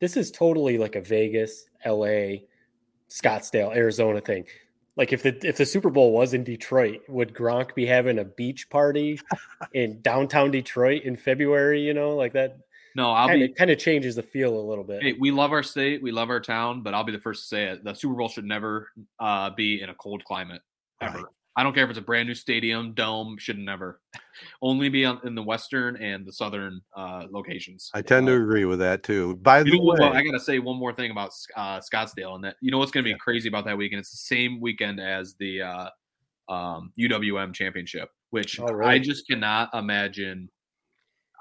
this is totally like a Vegas, L.A., Scottsdale, Arizona thing like if the if the Super Bowl was in Detroit, would Gronk be having a beach party in *laughs* downtown Detroit in February? You know, like that. No, I'll kinda, be kind of changes the feel a little bit. Hey, we love our state, we love our town, but I'll be the first to say it. The Super Bowl should never uh, be in a cold climate ever. Right. I don't care if it's a brand new stadium, dome, should never. *laughs* Only be on, in the western and the southern uh, locations. I tend uh, to agree with that too. By the way, well, I gotta say one more thing about uh, Scottsdale, and that you know what's gonna be yeah. crazy about that weekend? It's the same weekend as the uh, um, UWM championship, which oh, really? I just cannot imagine.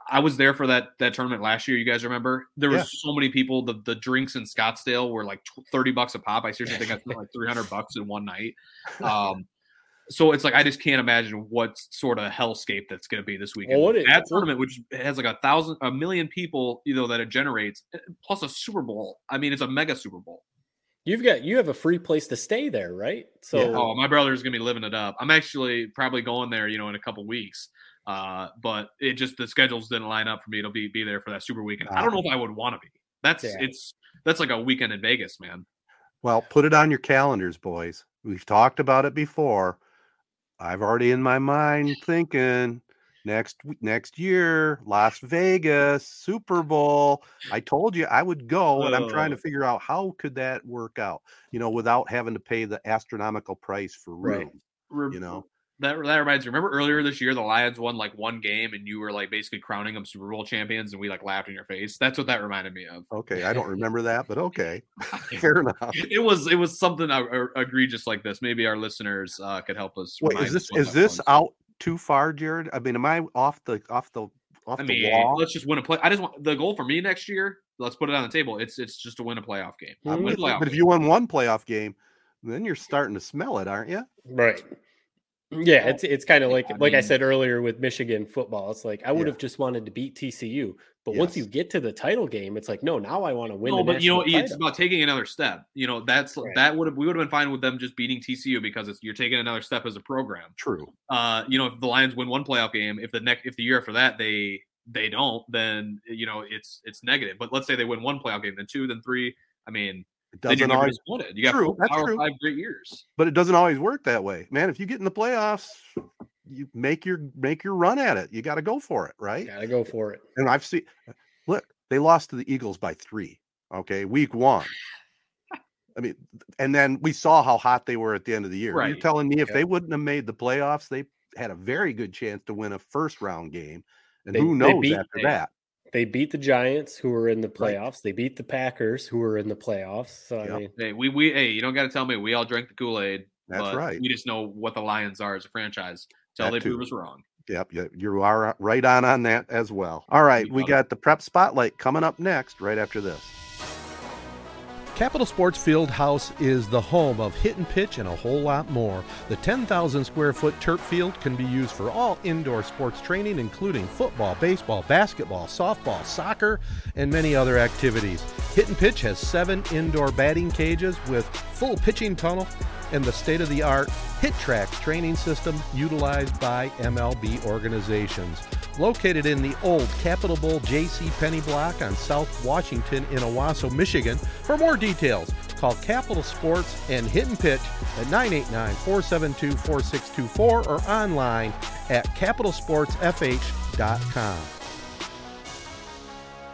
I was there for that that tournament last year. You guys remember? There was yeah. so many people. The the drinks in Scottsdale were like thirty bucks a pop. I seriously think I spent like three hundred bucks in one night. *laughs* Um, so it's like I just can't imagine what sort of hellscape that's going to be this weekend. Well, that tournament, which has like a thousand, a million people, you know, that it generates, eh, plus a Super Bowl. I mean, it's a mega Super Bowl. You've got you have a free place to stay there, right? So, yeah. oh, my brother's gonna be living it up. I'm actually probably going there, you know, in a couple weeks. Uh, but it just the schedules didn't line up for me to be be there for that Super Weekend. I don't know if I would want to be. That's yeah. it's that's like a weekend in Vegas, man. Well, put it on your calendars, boys. We've talked about it before. I've already in my mind thinking next next year, Las Vegas, Super Bowl. I told you I would go, and I'm trying to oh. figure out how could that work out, you know, without having to pay the astronomical price for room. Right. You know, that that reminds me. Remember earlier this year, the Lions won like one game, and you were like basically crowning them Super Bowl champions, and we like laughed in your face. That's what that reminded me of. Okay, I don't remember that, but okay, *laughs* fair enough. It was it was something uh, uh, egregious like this. Maybe our listeners uh, could help us. Wait, is this is this was. out too far, Jared? I mean, am I off the off the off I mean, the wall? Let's just win a play. I just want the goal for me next year. Let's put it on the table. It's it's just to win a playoff game. Mm-hmm. Win a playoff but game. if you win one playoff game, then you're starting to smell it, aren't you? Right. Yeah, it's it's kind of like I like mean, I said earlier with Michigan football. It's like I would yeah. have just wanted to beat TCU, but yes. once you get to the title game, it's like no, now I want to win. No, but you know, title. it's about taking another step. You know, that's right. that would have we would have been fine with them just beating TCU because it's you're taking another step as a program. True. Uh, you know, if the Lions win one playoff game, if the next if the year after that they they don't, then you know it's it's negative. But let's say they win one playoff game, then two, then three. I mean, it doesn't always it. You got true, that's true. five great years, but it doesn't always work that way, man. If you get in the playoffs, you make your make your run at it. You got to go for it, right? Got to go for it. And I've seen, look, they lost to the Eagles by three. Okay, week one. I mean, and then we saw how hot they were at the end of the year. Right. You're telling me if yeah. they wouldn't have made the playoffs, they had a very good chance to win a first round game. And they, who knows beat, after they, that? They beat the Giants, who were in the playoffs. Right. They beat the Packers, who were in the playoffs. So yep. I mean, hey, we we hey, you don't got to tell me. We all drank the Kool Aid. That's right. We just know what the Lions are as a franchise. Tell they prove us wrong. Yep, you are right on on that as well. All right, we got the prep spotlight coming up next, right after this. Capital Sports Field House is the home of hit and pitch and a whole lot more. The 10,000 square foot turf field can be used for all indoor sports training, including football, baseball, basketball, softball, soccer, and many other activities. Hit and Pitch has seven indoor batting cages with full pitching tunnel and the state of the art HitTrax training system utilized by MLB organizations. Located in the old Capitol Bowl J.C. Penney block on South Washington in Owosso, Michigan. For more details, call Capital Sports and Hit and Pitch at 989 472 4624 or online at capitalsportsfh.com.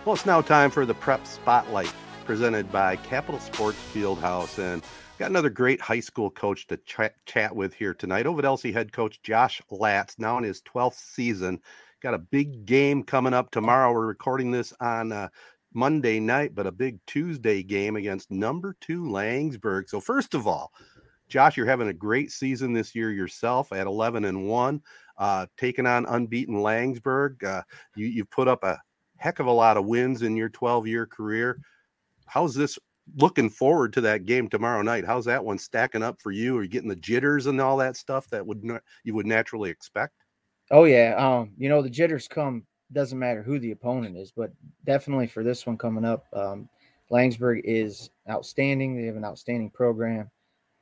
Well, it's now time for the Prep Spotlight presented by Capital Sports Fieldhouse. And Got another great high school coach to ch- chat with here tonight. Ovid Elsie head coach Josh Latz, now in his 12th season. Got a big game coming up tomorrow. We're recording this on uh, Monday night, but a big Tuesday game against number two Laingsburg. So, first of all, Josh, you're having a great season this year yourself at 11 and 1, uh, taking on unbeaten Laingsburg. Uh, you, you've put up a heck of a lot of wins in your 12 year career. How's this looking forward to that game tomorrow night. How's that one stacking up for you? Are you getting the jitters and all that stuff that would you would naturally expect? Oh yeah, um, you know the jitters come. Doesn't matter who the opponent is, but definitely for this one coming up, um, Laingsburg is outstanding. They have an outstanding program,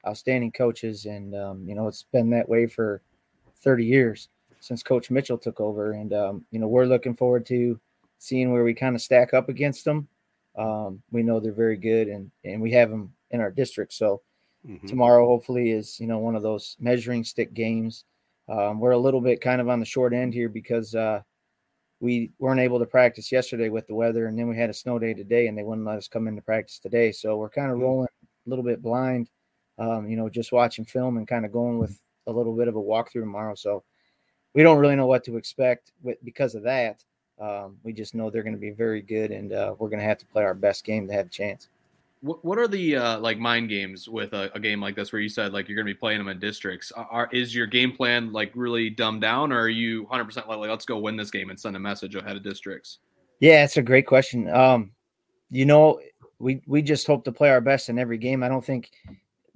outstanding coaches, and um, you know it's been that way for 30 years since Coach Mitchell took over. And um, you know we're looking forward to seeing where we kind of stack up against them. Um, we know they're very good, and and we have them in our district. So mm-hmm. tomorrow, hopefully, is you know one of those measuring stick games. Um, we're a little bit kind of on the short end here because uh, we weren't able to practice yesterday with the weather, and then we had a snow day today, and they wouldn't let us come into practice today. So we're kind of mm-hmm. rolling a little bit blind, um, you know, just watching film and kind of going with a little bit of a walkthrough tomorrow. So we don't really know what to expect with, because of that. Um, we just know they're going to be very good, and uh, we're going to have to play our best game to have a chance. What, what are the uh, like mind games with a, a, game like this, where you said like you're going to be playing them in districts? Are, is your game plan like really dumbed down, or are you 100 percent like let's go win this game and send a message ahead of districts? Yeah, it's a great question. Um, you know, we we just hope to play our best in every game. I don't think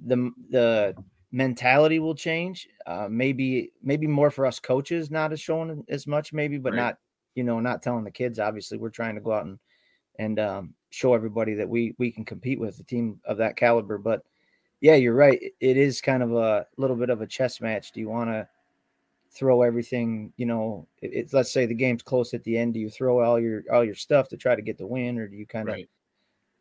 the the mentality will change. Uh, maybe maybe more for us coaches, not as showing as much, maybe, but right. not you know, not telling the kids. Obviously, we're trying to go out and and um, show everybody that we we can compete with a team of that caliber. But yeah, you're right. It is kind of a little bit of a chess match. Do you want to throw everything? You know, it's let's say the game's close at the end. Do you throw all your all your stuff to try to get the win, or do you kind of, right.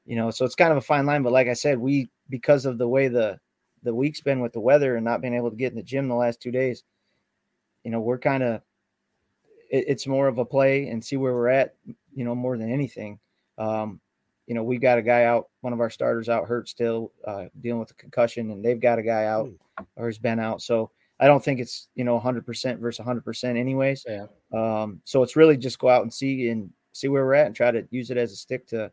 you know? So it's kind of a fine line. But like I said, we because of the way the the week's been with the weather and not being able to get in the gym the last two days, you know, we're kind of it, it's more of a play and see where we're at, you know, more than anything. Um, you know, we got a guy out, one of our starters out hurt still, uh, dealing with a concussion, and they've got a guy out or has been out. So I don't think it's you know 100% versus 100% anyways. Yeah. Um, so it's really just go out and see and see where we're at and try to use it as a stick to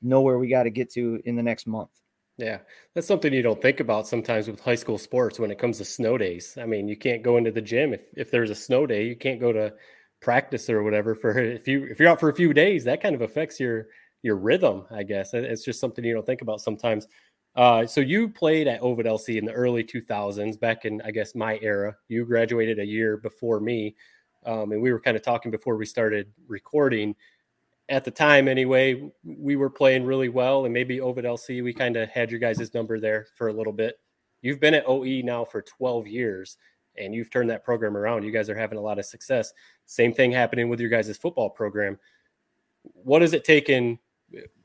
know where we got to get to in the next month. Yeah, that's something you don't think about sometimes with high school sports when it comes to snow days. I mean, you can't go into the gym if, if there's a snow day, you can't go to practice or whatever for *laughs* if you if you're out for a few days, that kind of affects your your rhythm, I guess. It's just something you don't think about sometimes. Uh, so you played at Ovid Elsie in the early 2000s, back in I guess my era. You graduated a year before me, um, and we were kind of talking before we started recording at the time anyway, we were playing really well, and maybe Ovid Elsie, we kind of had your guys' number there for a little bit. You've been at OE now for 12 years, and you've turned that program around. You guys are having a lot of success. Same thing happening with your guys' football program. What has it taken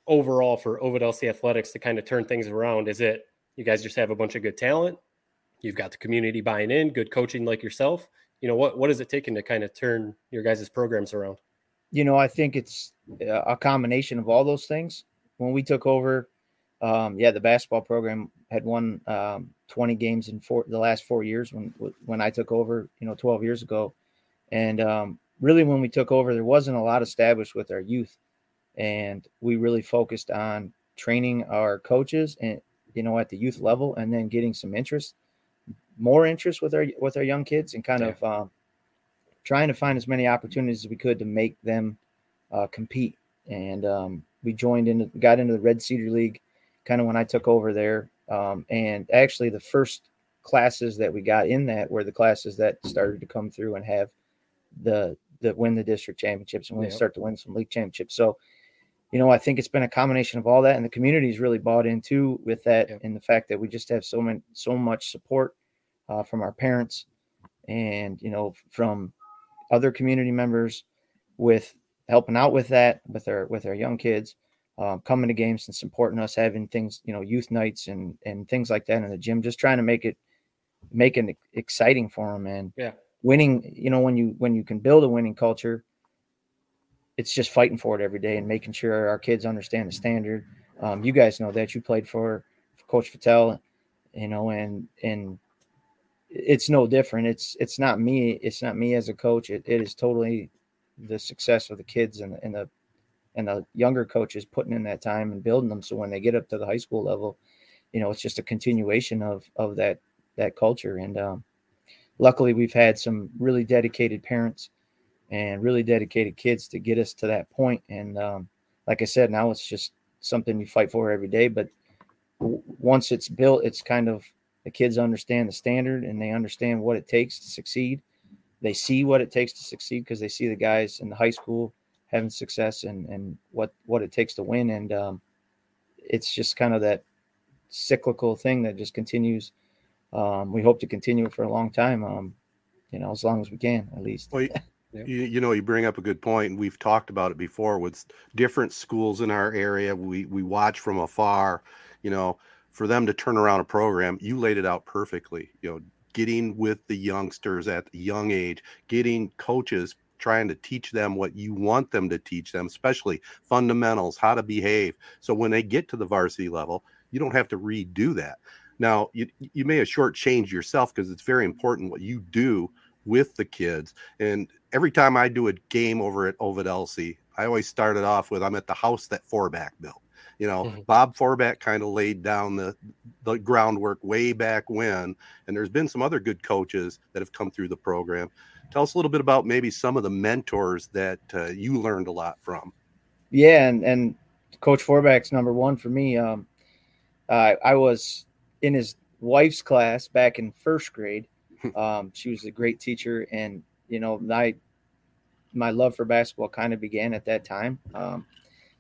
overall for Ovid Elsie Athletics to kind of turn things around? Is it you guys just have a bunch of good talent? You've got the community buying in, good coaching like yourself. You know what? What has it taken to kind of turn your guys' programs around? you know, I think it's a combination of all those things. When we took over, um, yeah, the basketball program had won um, 20 games in four, the last four years when when I took over, you know, 12 years ago. And um, really, when we took over, there wasn't a lot established with our youth, and we really focused on training our coaches and you know at the youth level, and then getting some interest, more interest with our with our young kids, and kind yeah. of um, trying to find as many opportunities as we could to make them uh, compete. And um, we joined in, got into the Red Cedar League kind of when I took over there. Um, and actually, the first classes that we got in that were the classes that started to come through and have the that win the district championships and we yep. start to win some league championships. So, you know, I think it's been a combination of all that, and the community's really bought into with that, yep. and the fact that we just have so many so much support uh, from our parents, and you know, from other community members with helping out with that with our with our young kids um, coming to games and supporting us having things you know youth nights and and things like that in the gym just trying to make it make it exciting for them and yeah winning you know when you when you can build a winning culture it's just fighting for it every day and making sure our kids understand the standard um, you guys know that you played for, for coach Fattel you know and and it's no different. It's it's not me. It's not me as a coach. It, it is totally the success of the kids and, and the and the younger coaches putting in that time and building them. So when they get up to the high school level, you know, it's just a continuation of of that that culture. And um, luckily, we've had some really dedicated parents and really dedicated kids to get us to that point. And um, like I said, now it's just something you fight for every day. But w- once it's built, it's kind of the kids understand the standard and they understand what it takes to succeed. They see what it takes to succeed because they see the guys in the high school having success and and what what it takes to win. And um, it's just kind of that cyclical thing that just continues. Um, we hope to continue it for a long time. Um, you know, as long as we can, at least. Well, *laughs* you, you, know, you bring up a good point. We've talked about it before with different schools in our area. We we watch from afar. You know, for them to turn around a program, you laid it out perfectly. You know, getting with the youngsters at a young age, getting coaches trying to teach them what you want them to teach them, especially fundamentals, how to behave. So when they get to the varsity level, you don't have to redo that. Now, you, you may have shortchanged yourself because it's very important what you do with the kids. And every time I do a game over at Ovid Elsie, I always started off with I'm at the house that Forback built. You know, mm-hmm. Bob Forback kind of laid down the the groundwork way back when, and there's been some other good coaches that have come through the program. Tell us a little bit about maybe some of the mentors that uh, you learned a lot from. Yeah, and and Coach Forback's number one for me. Um, uh, I was in his wife's class back in first grade. Um, she was a great teacher, and you know, my my love for basketball kind of began at that time. Um,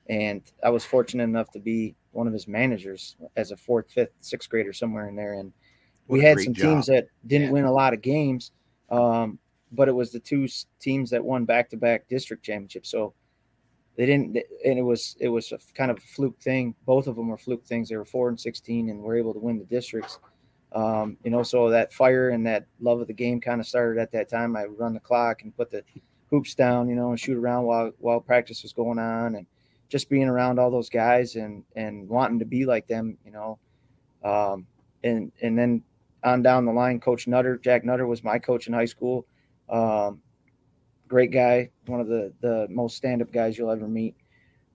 and I was fortunate enough to be one of his managers as a fourth, fifth, sixth grader somewhere in there. And what we had some job. teams that didn't yeah. win a lot of games, um, but it was the two teams that won back-to-back district championships. So they didn't, and it was it was a kind of a fluke thing. Both of them were fluke things. They were four and sixteen, and were able to win the districts. Um, you know, so that fire and that love of the game kind of started at that time. I would run the clock and put the hoops down, you know, and shoot around while while practice was going on, and just being around all those guys and and wanting to be like them, you know. Um, and and then on down the line, Coach Nutter, Jack Nutter was my coach in high school. Um, great guy, one of the the most stand up guys you'll ever meet.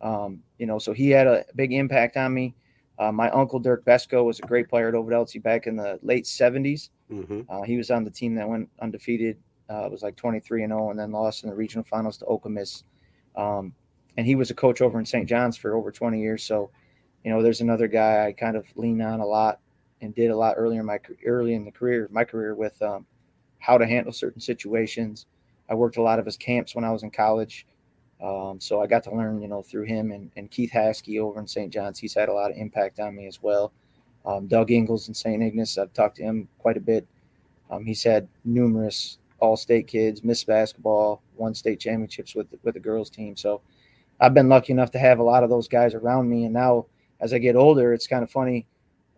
Um, you know, so he had a big impact on me. Uh, my uncle Dirk Besco was a great player at Ovid Elsie back in the late 70s. Mm-hmm. Uh, he was on the team that went undefeated. Uh, it was like 23 and 0, and then lost in the regional finals to Okemos. Um, and he was a coach over in St. John's for over 20 years. So, you know, there's another guy I kind of lean on a lot and did a lot earlier in my early in the career, my career with um, how to handle certain situations. I worked a lot of his camps when I was in college. Um, so I got to learn, you know, through him and, and Keith Haskey over in St. John's. He's had a lot of impact on me as well. Um, Doug Ingles in St. Ignace, I've talked to him quite a bit. Um, he's had numerous all-state kids, miss basketball, won state championships with with the girls team. So I've been lucky enough to have a lot of those guys around me. And now, as I get older, it's kind of funny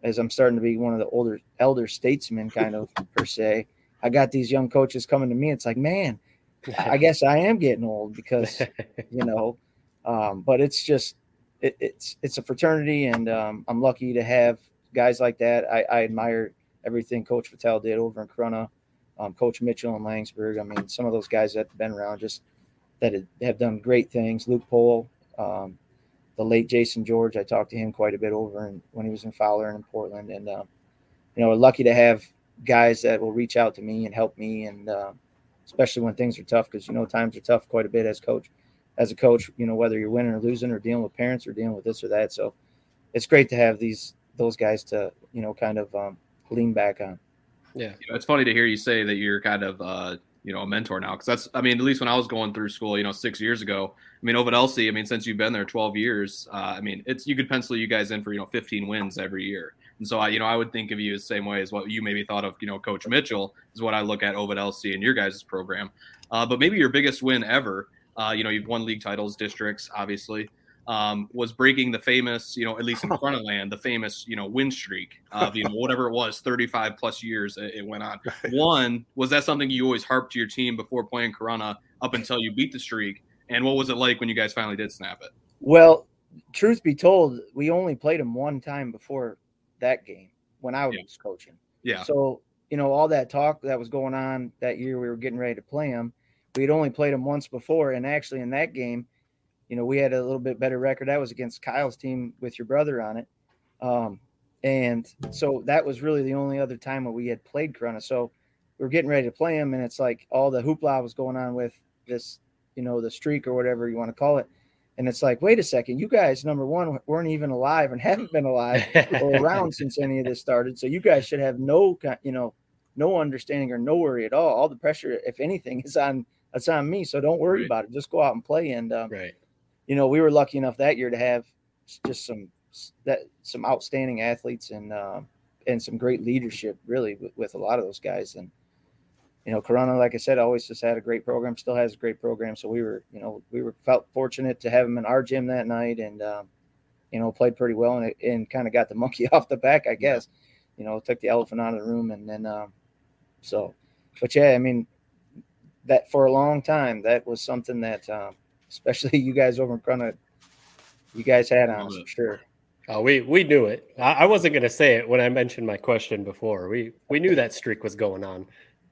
as I'm starting to be one of the older elder statesmen, kind of per se. I got these young coaches coming to me. It's like, man, I guess I am getting old because, *laughs* you know, um, but it's just it, it's it's a fraternity, and um, I'm lucky to have guys like that. I, I, admire everything Coach Fattel did over in Corunna, um, Coach Mitchell and Laingsburg. I mean, some of those guys that have been around just that have done great things. Luke Pohl, um, the late Jason George. I talked to him quite a bit over and when he was in Fowler and in Portland, and uh, you know, we're lucky to have guys that will reach out to me and help me and. Uh, especially when things are tough because you know times are tough quite a bit as coach as a coach you know whether you're winning or losing or dealing with parents or dealing with this or that. So it's great to have these those guys to you know kind of um, lean back on. Yeah. You know, it's funny to hear you say that you're kind of uh, you know a mentor now because that's i mean at least when i was going through school you know six years ago i mean over at elsie i mean since you've been there 12 years uh, i mean it's you could pencil you guys in for you know 15 wins every year and so I, you know, I would think of you the same way as what you maybe thought of, you know, Coach Mitchell is what I look at Ovid Elsie and your guys' program. Uh, but maybe your biggest win ever, uh, you know, you've won league titles, districts, obviously, um, was breaking the famous, you know, at least in *laughs* front of land, the famous, you know, win streak of, you know, whatever it was, 35 plus years it, it went on. One, was that something you always harped to your team before playing Corunna up until you beat the streak? And what was it like when you guys finally did snap it? Well, truth be told, we only played them one time before that game when I was yeah. coaching. Yeah. So, you know, all that talk that was going on that year, we were getting ready to play them. We had only played them once before. And actually, in that game, you know, we had a little bit better record. That was against Kyle's team with your brother on it. Um, and so that was really the only other time where we had played Corunna. So we were getting ready to play him, and it's like all the hoopla was going on with this, you know, the streak or whatever you want to call it. And it's like, wait a second, you guys, number one, weren't even alive and haven't been alive or *laughs* around since any of this started. So you guys should have no, you know, no understanding or no worry at all. All the pressure, if anything, *laughs* is on it's on me. So don't worry right. about it. Just go out and play. And um, right. you know, we were lucky enough that year to have just some that some outstanding athletes and uh, and some great leadership, really, with, with a lot of those guys. And you know, Corunna, like I said, always just had a great program, still has a great program. So we were, you know, we were felt fortunate to have him in our gym that night and, um, you know, played pretty well and, and kind of got the *laughs* monkey off the back, I guess, you know, took the elephant out of the room. And then, um, so, but yeah, I mean, that for a long time, that was something that, um, especially *laughs* you guys over in Corunna, you guys had on us for sure. Oh, we we knew it. I, I wasn't going to say it when I mentioned my question before. We we knew that streak was going on.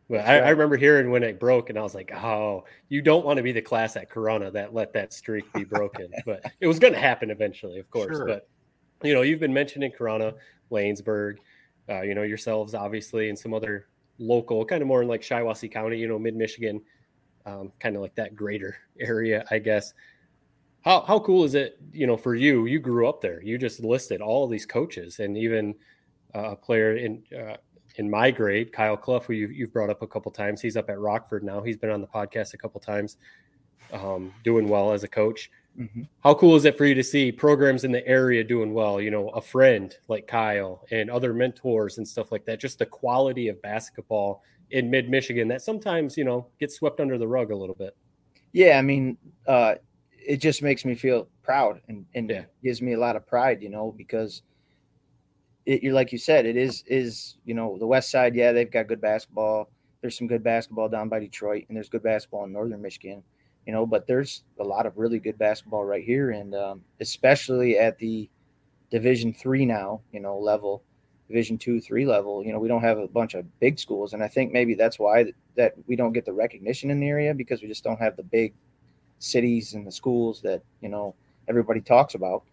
Well, I, I, remember hearing when it broke, and I was like, "Oh, you don't want to be the class at Corunna that let that streak be broken." *laughs* but it was going to happen eventually, of course. Sure. But you know, you've been mentioning Corunna, Laingsburg, uh, you know, yourselves obviously, and some other local, kind of more in like Shiawassee County, you know, mid Michigan, um, kind of like that greater *laughs* area, I guess. How how cool is it, you know, for you? You grew up there. You just listed all these coaches, and even uh, a player in uh, in my grade, Kyle Clough, who you've, you've brought up a couple times, he's up at Rockford now. He's been on the podcast a couple times, um, doing well as a coach. Mm-hmm. How cool is it for you to see programs in the area doing well? You know, a friend like Kyle and other mentors and stuff like that. Just the quality of basketball in mid Michigan that sometimes, you know, gets swept under the rug a little bit. Yeah. I mean, uh, it just makes me feel proud and, and yeah. gives me a lot of pride, you know, because – it, you're like you said, it is is you know the West Side. Yeah, they've got good basketball. There's some good basketball down by Detroit, and there's good basketball in Northern Michigan. You know, but there's a lot of really good basketball right here, and um, especially at the Division three now, you know, level. Division two, three level. You know, we don't have a bunch of big schools, and I think maybe that's why that we don't get the recognition in the area because we just don't have the big cities and the schools that you know everybody talks about.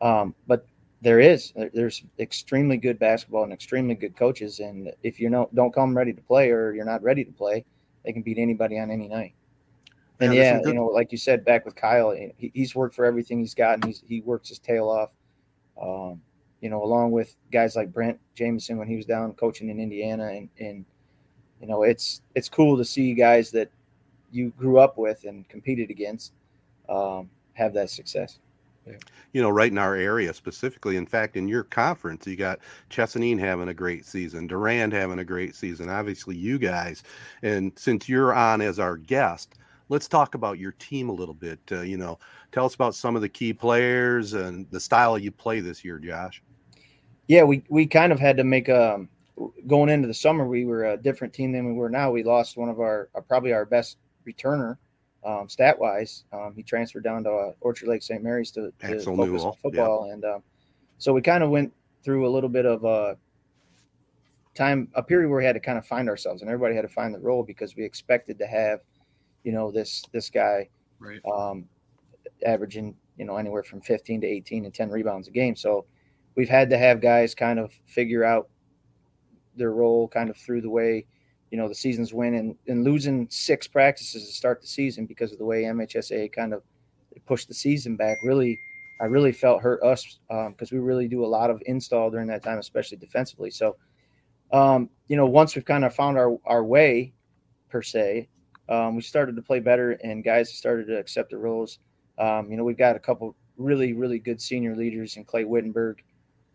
Um, but there is there's extremely good basketball and extremely good coaches, and if you know don't come ready to play or you're not ready to play, they can beat anybody on any night. And yeah, yeah you know, like you said, back with Kyle, he, he's worked for everything he's gotten got, he's, he works his tail off. Um, you know, along with guys like Brent Jameson when he was down coaching in Indiana, and and you know, it's it's cool to see guys that you grew up with and competed against um, have that success. Yeah. You know, right in our area specifically. In fact, in your conference, you got Chesaning having a great season, Durand having a great season. Obviously, you guys. And since you're on as our guest, let's talk about your team a little bit. Uh, you know, tell us about some of the key players and the style you play this year, Josh. Yeah, we we kind of had to make a um, going into the summer. We were a different team than we were now. We lost one of our uh, probably our best returner um, stat wise. Um, he transferred down to uh, Orchard Lake St. Mary's to, to focus Newell. on football, and um, so we kind of went through a little bit of a time, a period where we had to kind of find ourselves, and everybody had to find the role because we expected to have, you know, this this guy, right, um, averaging you know anywhere from 15 to 18 and 10 rebounds a game. So we've had to have guys kind of figure out their role kind of through the way you know the season's win and, and losing six practices to start the season because of the way MHSA kind of pushed the season back really I really felt hurt us because um, we really do a lot of install during that time, especially defensively. So, um, you know, once we've kind of found our, our way per se, um, we started to play better and guys started to accept the roles. Um, you know, we've got a couple really, really good senior leaders in Clay Wittenberg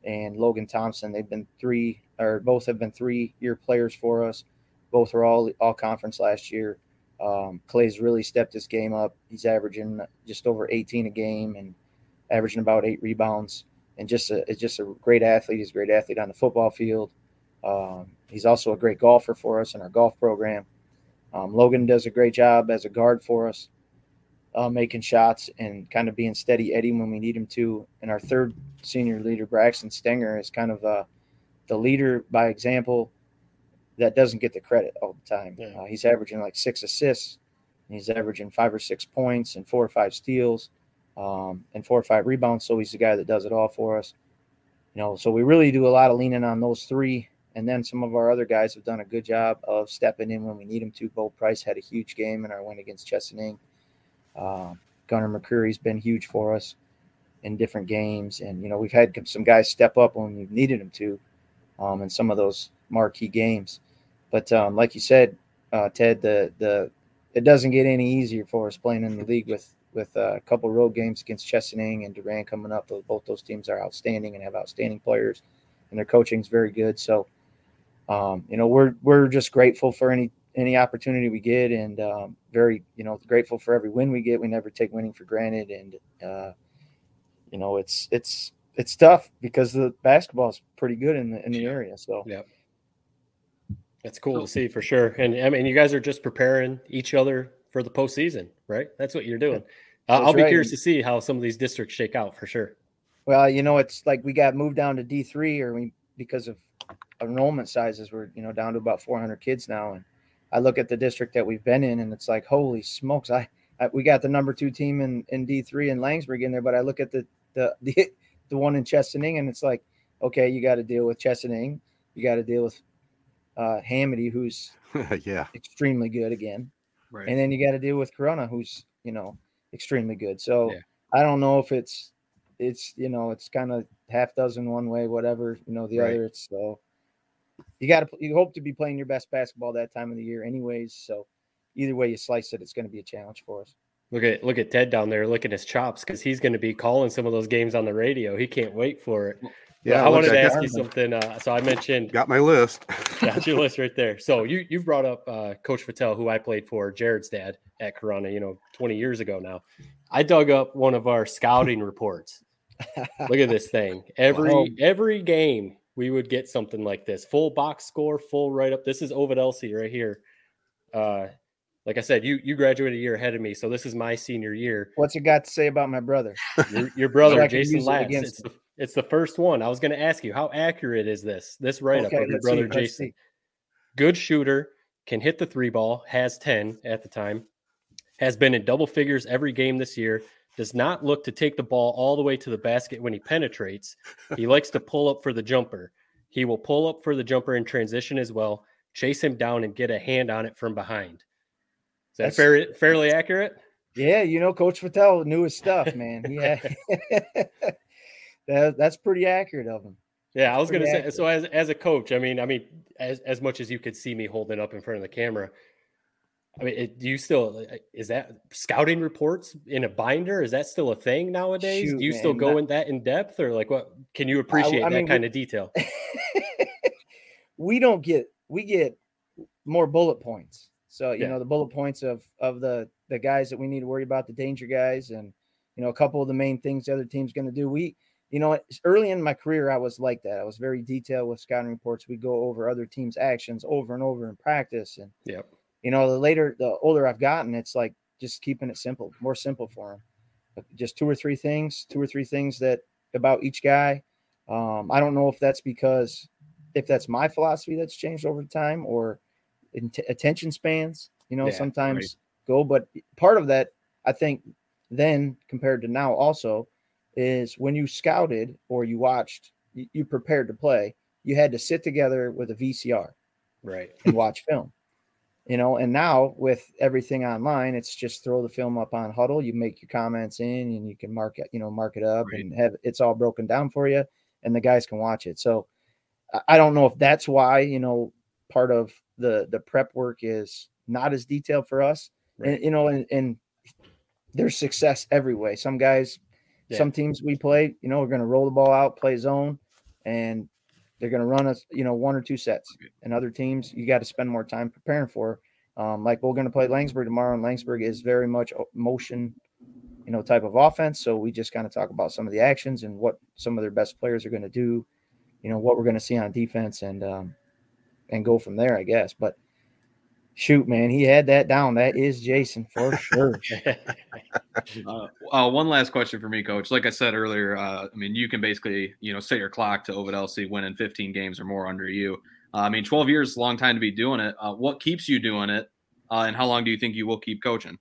and Logan Thompson. They've been three or both have been three year players for us. Both were all all conference last year. Um, Clay's really stepped his game up. He's averaging just over 18 a game and averaging about eight rebounds. And just a, just a great athlete. He's a great athlete on the football field. Um, he's also a great golfer for us in our golf program. Um, Logan does a great job as a guard for us, uh, making shots and kind of being steady Eddie when we need him to. And our third senior leader, Braxton Stenger, is kind of uh, the leader by example that doesn't get the credit all the time. Yeah. Uh, he's averaging like six assists. He's averaging five or six points and four or five steals um, and four or five rebounds. So he's the guy that does it all for us. You know, so we really do a lot of leaning on those three. And then some of our other guys have done a good job of stepping in when we need them to. Bo Price had a huge game in our win against Chesaning. Uh, Gunnar McCreary's been huge for us in different games. And, you know, we've had some guys step up when we've needed them to um, in some of those marquee games. But um, like you said, uh, Ted, the the it doesn't get any easier for us playing in the league with with uh, a couple road games against Chesaning and Durand coming up. Both those teams are outstanding and have outstanding players, and their coaching is very good. So, um, you know, we're we're just grateful for any any opportunity we get, and um, very you know grateful for every win we get. We never take winning for granted, and uh, you know it's it's it's tough because the basketball is pretty good in the in the area. So yeah. That's cool to see for sure. And I mean, you guys are just preparing each other for the postseason, right? That's what you're doing. Uh, I'll be right. curious to see how some of these districts shake out for sure. Well, you know, it's like we got moved down to D three, or we because of enrollment sizes, we're you know down to about 400 kids now. And I look at the district that we've been in, and it's like, holy smokes! I, I we got the number two team in in D three in Laingsburg in there, but I look at the the *laughs* the, the one in Chesaning, and it's like, okay, you got to deal with Chesaning, you got to deal with uh, Hamady, who's *laughs* yeah extremely good again, right. and then you got to deal with Corunna, who's you know extremely good. So yeah. I don't know if it's it's you know it's kind of half dozen one way, whatever you know the right. other. It's so you got to you hope to be playing your best basketball that time of the year, anyways. So either way you slice it, it's going to be a challenge for us. Look at look at Ted down there, looking his chops because he's going to be calling some of those games on the radio. He can't wait for it. Yeah, I wanted to ask you something. Uh, so I mentioned got my list. *laughs* got your list right there. So you you brought up uh, Coach Fattel, who I played for, Jared's dad at Corunna. You know, twenty years ago now. I dug up one of our scouting reports. *laughs* Look at this thing. Every wow. every game we would get something like this: full box score, full write up. This is Ovid Elsie right here. Uh, like I said, you you graduated a year ahead of me, so this is my senior year. What's it got to say about my brother? Your, your brother, Jason Latz. It's the It's the first one. I was going to ask you, how accurate is this? This write up okay, of your brother see, Jason. Good shooter, can hit the three ball, has 10 at the time, has been in double figures every game this year, does not look to take the ball all the way to the basket when he penetrates. He likes to pull up for the jumper. He will pull up for the jumper in transition as well, chase him down and get a hand on it from behind. Is that fair, fairly accurate? Yeah, you know, Coach Fattel knew his stuff, man. Yeah, *laughs* *laughs* that, that's pretty accurate of him. Yeah, I was going to say. So as as a coach, I mean, I mean, as as much as you could see me holding up in front of the camera, I mean, it, do you still is that scouting reports in a binder? Is that still a thing nowadays? Shoot, do you man, still go not, in that in depth, or like what? Can you appreciate I, I that mean, kind we, of detail? *laughs* we don't get we get more bullet points. So you yeah. know the bullet points of of the the guys that we need to worry about, the danger guys, and you know a couple of the main things the other team's going to do. We, you know, early in my career, I was like that. I was very detailed with scouting reports. We go over other teams' actions over and over in practice, and yep. You know, the later, the older I've gotten, it's like just keeping it simple, more simple for them. Just two or three things, two or three things that about each guy. Um, I don't know if that's because if that's my philosophy that's changed over time or attention spans, you know, yeah, sometimes right. go. But part of that, I think, then compared to now, also is when you scouted or you watched, you, you prepared to play, you had to sit together with a VCR, right, and watch film. You know, and now with everything online, it's just throw the film up on Hudl. You make your comments in, and you can mark it, you know, mark it up, right. and have it's all broken down for you, and the guys can watch it. So, I don't know if that's why you know part of the the prep work is not as detailed for us. Right. And, you know, and, and there's success every way. Some guys, yeah. some teams we play, you know, we're going to roll the ball out, play zone, and they're going to run us, you know, one or two sets. And other teams, you got to spend more time preparing for. Um, like we're going to play Laingsburg tomorrow, and Laingsburg is very much motion, you know, type of offense. So we just kind of talk about some of the actions and what some of their best players are going to do, you know, what we're going to see on defense, and um, and go from there, I guess. But shoot, man, he had that down. That is Jason for *laughs* sure. uh, uh, one last question for me, Coach. Like I said earlier, uh, I mean, you can basically, you know, set your clock to Ovid Elsie winning 15 games or more under you. Uh, I mean, 12 years is a long time to be doing it. Uh, what keeps you doing it, uh, and how long do you think you will keep coaching?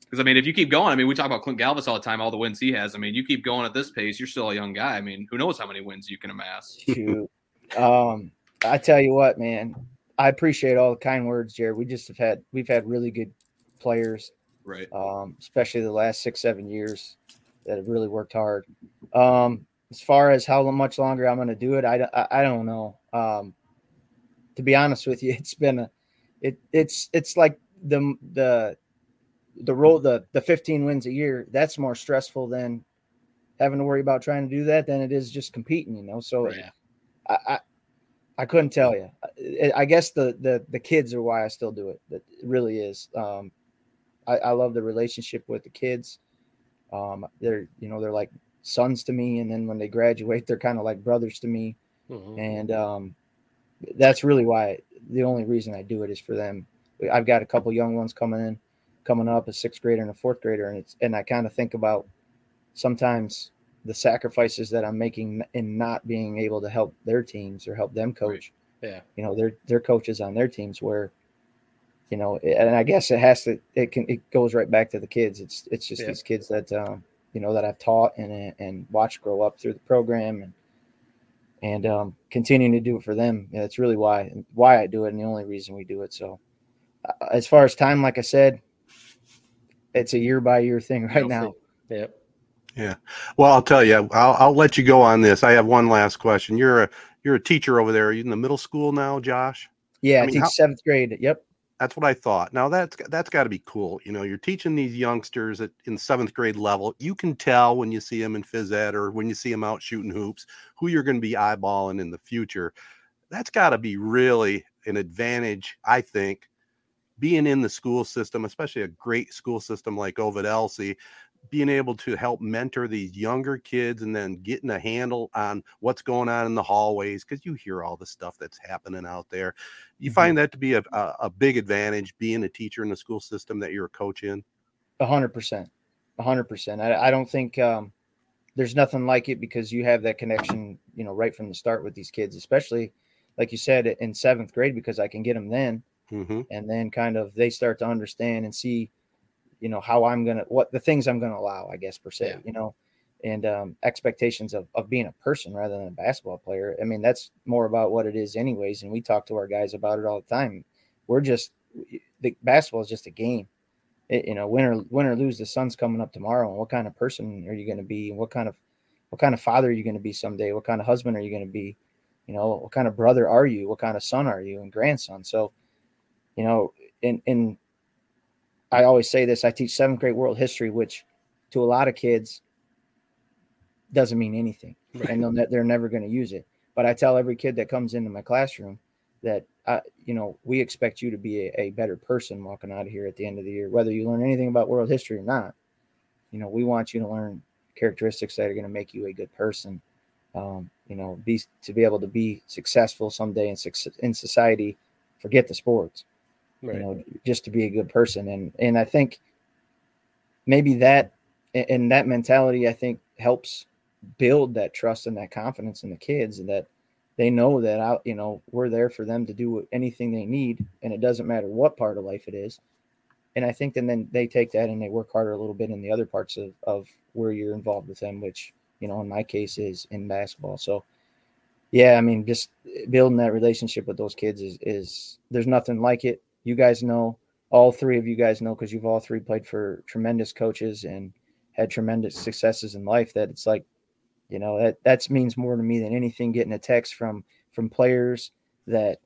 Because I mean, if you keep going, I mean, we talk about Clint Galvis all the time, all the wins he has. I mean, you keep going at this pace, you're still a young guy. I mean, who knows how many wins you can amass? Shoot. Um, I tell you what, man, I appreciate all the kind words, Jared. We just have had we've had really good players, right? Um, especially the last six seven years that have really worked hard. Um, as far as how much longer I'm going to do it, I, I, I don't know. Um, to be honest with you, *laughs* it's been a it it's it's like the the the role the the 15 wins a year. That's more stressful than having to worry about trying to do that than it is just competing. You know, so right. I I couldn't tell you. I guess the the the kids are why I still do it. It really is. Um, I, I love the relationship with the kids. Um, they're you know they're like sons to me, and then when they graduate, they're kind of like brothers to me. Mm-hmm. And um, that's really why the only reason I do it is for them. I've got a couple young ones coming in, coming up, a sixth grader and a fourth grader, and it's and I kind of think about sometimes the sacrifices that I'm making in not being able to help their teams or help them coach. Right. Yeah. You know, they're they're coaches on their teams where, you know, and I guess it has to it can it goes right back to the kids. It's it's just yeah. these kids that um, you know that I've taught and and watched grow up through the program and and um, continuing to do it for them. Yeah, that's really why why I do it and the only reason we do it. So, uh, as far as time, like I said, it's a year by year thing *laughs* right now. Yep. Yeah. Well, I'll tell you, I'll, I'll let you go on this. I have one last question. You're a you're a teacher over there. Are you in the middle school now, Josh? Yeah, I, mean, I teach how, seventh grade. Yep. That's what I thought. Now that's that's got to be cool. You know, you're teaching these youngsters at in seventh grade level. You can tell when you see them in phys ed or when you see them out shooting hoops who you're going to be eyeballing in the future. That's got to be really an advantage, I think, being in the school system, especially a great school system like Ovid Elsie, being able to help mentor these younger kids and then getting a handle on what's going on in the hallways because you hear all the stuff that's happening out there. You mm-hmm. find that to be a, a, a, big advantage being a teacher in the school system that you're a coach in? A hundred percent. A hundred percent. I don't think um, there's nothing like it because you have that connection, you know, right from the start with these kids, especially like you said in seventh grade, because I can get them then, mm-hmm. and then kind of they start to understand and see, you know, how I'm gonna what the things I'm gonna allow, I guess per se, yeah. you know, and um, expectations of of being a person rather than a basketball player. I mean, that's more about what it is, anyways. And we talk to our guys about it all the time. We're just the basketball is just a game it, you know, win or win or lose, the sun's coming up tomorrow. And what kind of person are you going to be? And what kind of what kind of father are you going to be someday? What kind of husband are you going to be? You know, what kind of brother are you? What kind of son are you and grandson? So, you know, in in I always say this, I teach seventh grade world history, which to a lot of kids doesn't mean anything. Right. And they're, they're never going to use it. But I tell every kid that comes into my classroom that I, you know, we expect you to be a, a, better person walking out of here at the end of the year, whether you learn anything about world history or not. You know, we want you to learn characteristics that are going to make you a good person. Um, you know, be to be able to be successful someday in in society. Forget the sports. Right. You know, just to be a good person, and and I think maybe that and that mentality, I think, helps build that trust and that confidence in the kids, and that they know that out you know we're there for them to do anything they need and it doesn't matter what part of life it is. And i think then then they take that and they work harder a little bit in the other parts of, of where you're involved with them which you know in my case is in basketball. So yeah i mean just building that relationship with those kids is is there's nothing like it you guys know all three of you guys know because you've all three played for tremendous coaches and had tremendous successes in life that it's like you know that that means more to me than anything. Getting a text from from players that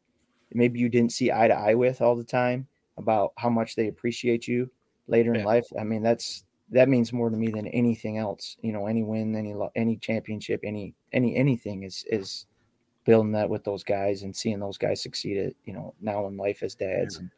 maybe you didn't see eye to eye with all the time about how much they appreciate you later yeah. in life. I mean, that's that means more to me than anything else. You know, any win, any any championship, any any anything is is building that with those guys and seeing those guys succeed at you know now in life as dads and,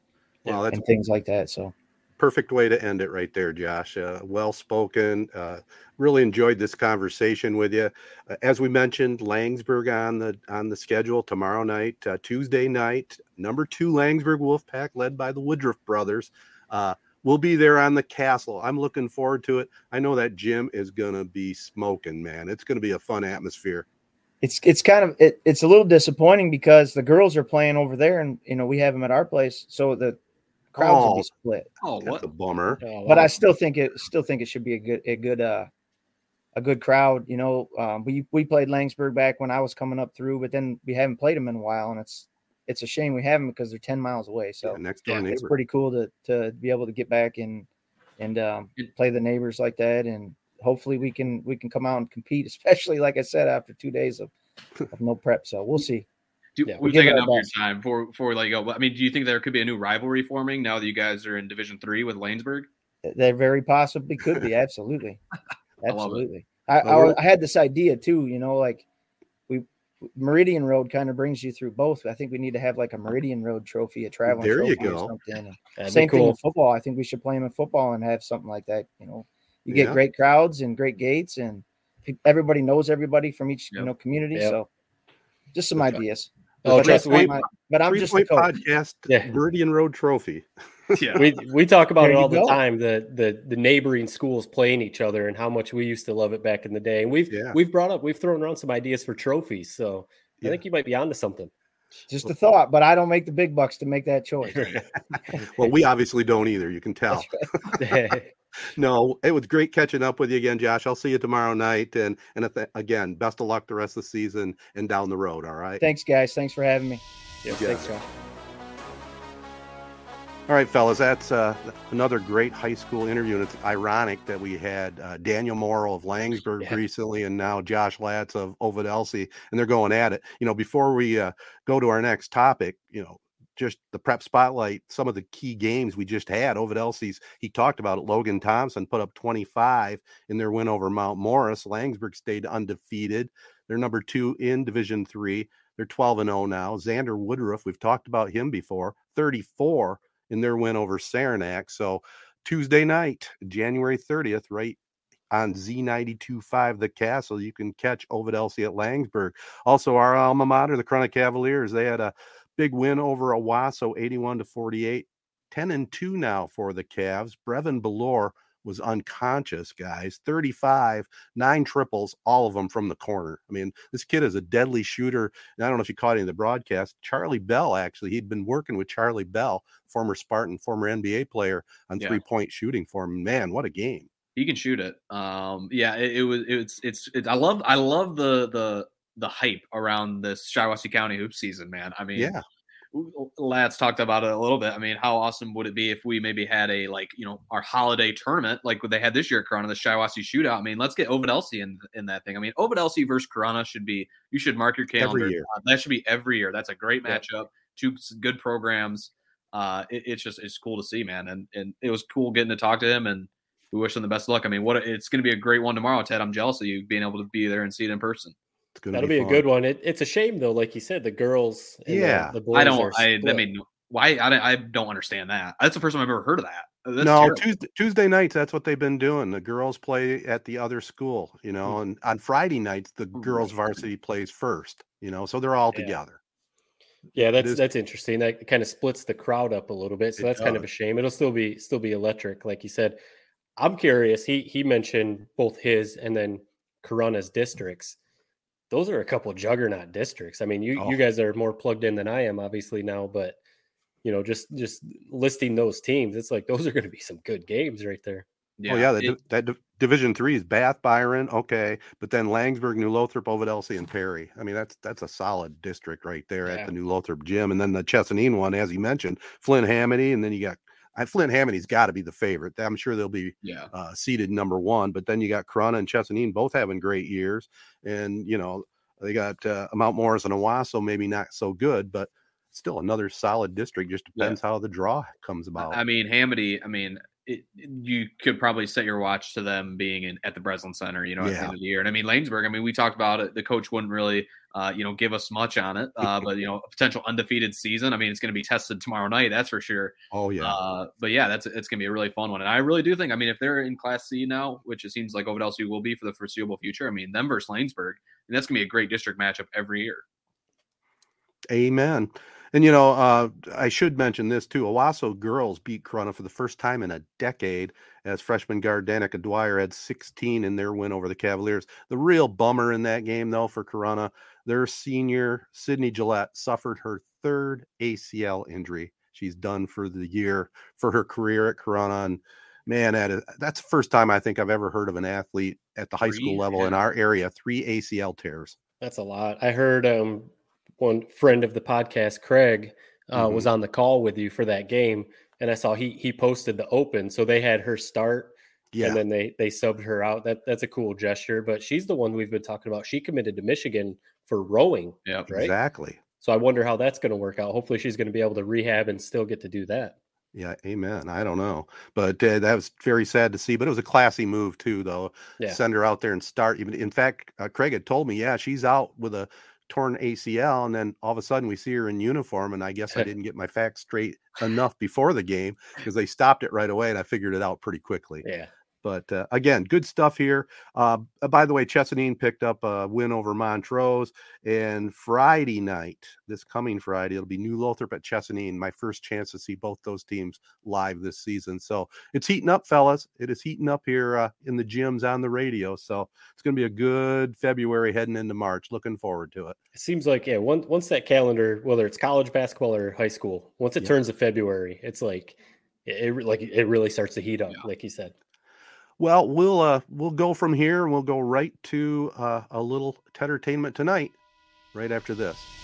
well, and things like that. So perfect way to end it right there, Josh. Uh, well spoken. Uh, really enjoyed this conversation with you. Uh, as we mentioned, Laingsburg on the on the schedule tomorrow night, uh, Tuesday night. Number two Laingsburg Wolfpack, led by the Woodruff brothers. Uh, we'll be there on the castle. I'm looking forward to it. I know that gym is gonna be smoking, man. It's gonna be a fun atmosphere. It's it's kind of it, it's a little disappointing because the girls are playing over there, and you know we have them at our place, so the crowds oh, will be split. Oh, what a bummer! Oh, but I still think it still think it should be a good a good uh a good crowd. You know, um, we we played Laingsburg back when I was coming up through, but then we haven't played them in a while, and it's it's a shame we haven't because they're ten miles away. So yeah, next door yeah, it's pretty cool to to be able to get back and and um, play the neighbors like that, and hopefully we can we can come out and compete, *laughs* especially like I said after two days of, of no prep. So we'll see. Do, yeah, we're taking up your time before before we let you go. I mean, do you think there could be a new rivalry forming now that you guys are in Division Three with Laingsburg? There very possibly could be. Absolutely, *laughs* absolutely. I, I, I, had this idea too. You know, like we Meridian Road kind of brings you through both. I think we need to have like a Meridian Road trophy, a traveling. There you go. Same cool. thing in football. I think we should play them in football and have something like that. You know, you get yeah. great crowds and great gates, and everybody knows everybody from each yep. you know community. Yep. So, just some ideas. Oh, trust me. But I'm just a podcast. Yeah. Meridian Road Trophy. *laughs* yeah, we we talk about there it all the time. The the the neighboring schools playing each other and how much we used to love it back in the day. And we've yeah. we've brought up we've thrown around some ideas for trophies. So yeah. I think you might be onto something. Just a thought, but I don't make the big bucks to make that choice. *laughs* well, we obviously don't either. You can tell. *laughs* *laughs* no, it was great catching up with you again, Josh. I'll see you tomorrow night, and and again, best of luck the rest of the season and down the road. All right. Thanks, guys. Thanks for having me. Yeah, thanks, Josh. All right, fellas, that's uh, another great high school interview. And it's ironic that we had uh, Daniel Morrow of Laingsburg yeah. recently and now Josh Latz of Ovid Elsie, and they're going at it. You know, before we uh, go to our next topic, you know, just the prep spotlight, some of the key games we just had. Ovid Elsie's, he talked about it. Logan Thompson put up 25 in their win over Mount Morris. Laingsburg stayed undefeated. They're number two in Division Three. They're 12 and 0 now. Xander Woodruff, we've talked about him before, 34 in their win over Saranac. So Tuesday night, January 30th, right on Z92.5 The Castle. You can catch Ovid Elsie at Laingsburg. Also, our alma mater, the Corunna Cavaliers, they had a big win over Owosso, 81 to 48. 10 and 2 now for the Cavs. Brevin Belor was unconscious, guys. 35, nine triples, all of them from the corner. I mean, this kid is a deadly shooter. And I don't know if you caught any of the broadcast. Charlie Bell, actually, he'd been working with Charlie Bell, former Spartan, former NBA player, on yeah. three point shooting for him. Man, what a game. He can shoot it. Um, yeah, it, it was it's it's it's I love I love the the the hype around this Shiawassee County hoop season, man. I mean, yeah, lads talked about it a little bit. I mean, how awesome would it be if we maybe had a like you know our holiday tournament like what they had this year at Corunna, the Shiawassee Shootout. I mean, let's get Ovid Elsie in in that thing. I mean, Ovid Elsie versus Corunna should be you should mark your calendar. Uh, that should be every year. That's a great matchup. Yeah. Two good programs. Uh, it, it's just it's cool to see, man, and and it was cool getting to talk to him, and we wish him the best of luck. I mean, what it's going to be a great one tomorrow, Ted. I'm jealous of you being able to be there and see it in person. That'll be, be a good one. It, it's a shame though, like you said, the girls. yeah, the, the boys I don't. I, I mean, why? I, I don't understand that. That's the first time I've ever heard of that. That's no, Tuesday, Tuesday nights. That's what they've been doing. The girls play at the other school, you know, mm-hmm. and on Friday nights the girls varsity plays first. You know, so they're all yeah. together. Yeah, that's is, that's interesting. That kind of splits the crowd up a little bit. So that's does. kind of a shame. It'll still be still be electric, like you said. I'm curious. He he mentioned both his and then Corunna's districts those are a couple juggernaut districts. I mean, you oh. you guys are more plugged in than I am, obviously now, but you know, just just listing those teams, it's like those are going to be some good games right there. Yeah, oh yeah, that, it, that Division Three is Bath, Byron, okay, but then Laingsburg, New Lothrop, Ovid Elsie, and Perry. I mean, that's that's a solid district right there yeah. at the New Lothrop gym, and then the Chesaning one, as you mentioned, Flint Hamady, and then you got I, Flint Hamady's got to be the favorite. I'm sure they'll be yeah. uh, seated number one. But then you got Corunna and Chesaning both having great years, and you know they got uh, Mount Morris and Owosso maybe not so good, but still another solid district. Just depends yeah. how the draw comes about. I mean, Hamady. I mean, it, you could probably set your watch to them being in at the Breslin Center, you know, at the end of the year. And I mean, Laingsburg, I mean, we talked about it. The coach wouldn't really, uh, you know, give us much on it, uh, but you know, a potential undefeated season. I mean, it's going to be tested tomorrow night, that's for sure. Oh yeah. Uh, but yeah, that's it's going to be a really fun one. And I really do think, I mean, if they're in Class C now, which it seems like Ovid will be for the foreseeable future, I mean, them versus Laingsburg, and that's going to be a great district matchup every year. Amen. And you know, uh, I should mention this too. Owosso girls beat Corunna for the first time in a decade, as freshman guard Danica Dwyer had 16 in their win over the Cavaliers. The real bummer in that game, though, for Corunna, their senior Sydney Gillette suffered her third ACL injury. She's done for the year for her career at Corunna, and man, that is, that's the first time I think I've ever heard of an athlete at the high three, school level yeah. in our area three ACL tears. That's a lot. I heard um, one friend of the podcast, Craig, uh, mm-hmm. was on the call with you for that game, and I saw he he posted the open, so they had her start, yeah. and then they they subbed her out. That that's a cool gesture. But she's the one we've been talking about. She committed to Michigan for rowing. Yeah, right? exactly. So I wonder how that's going to work out. Hopefully, she's going to be able to rehab and still get to do that. Yeah, amen. I don't know, but uh, that was very sad to see. But it was a classy move too, though. Yeah. Send her out there and start. Even in fact, uh, Craig had told me, yeah, she's out with a torn ACL, and then all of a sudden we see her in uniform. And I guess I *laughs* didn't get my facts straight enough before the game because they stopped it right away, and I figured it out pretty quickly. Yeah. But uh, again, good stuff here. Uh, by the way, Chesaning picked up a win over Montrose. And Friday night, this coming Friday, it'll be New Lothrop at Chesaning. My first chance to see both those teams live this season. So it's heating up, fellas. It is heating up here uh, in the gyms on the radio. So it's going to be a good February heading into March. Looking forward to it. It seems like, yeah, once, once that calendar, whether it's college basketball or high school, once it yeah. turns to February, it's like, it, it, like it really starts to heat up, yeah. like you said. Well, we'll uh, we'll go from here and we'll go right to uh, a little entertainment tonight, right after this.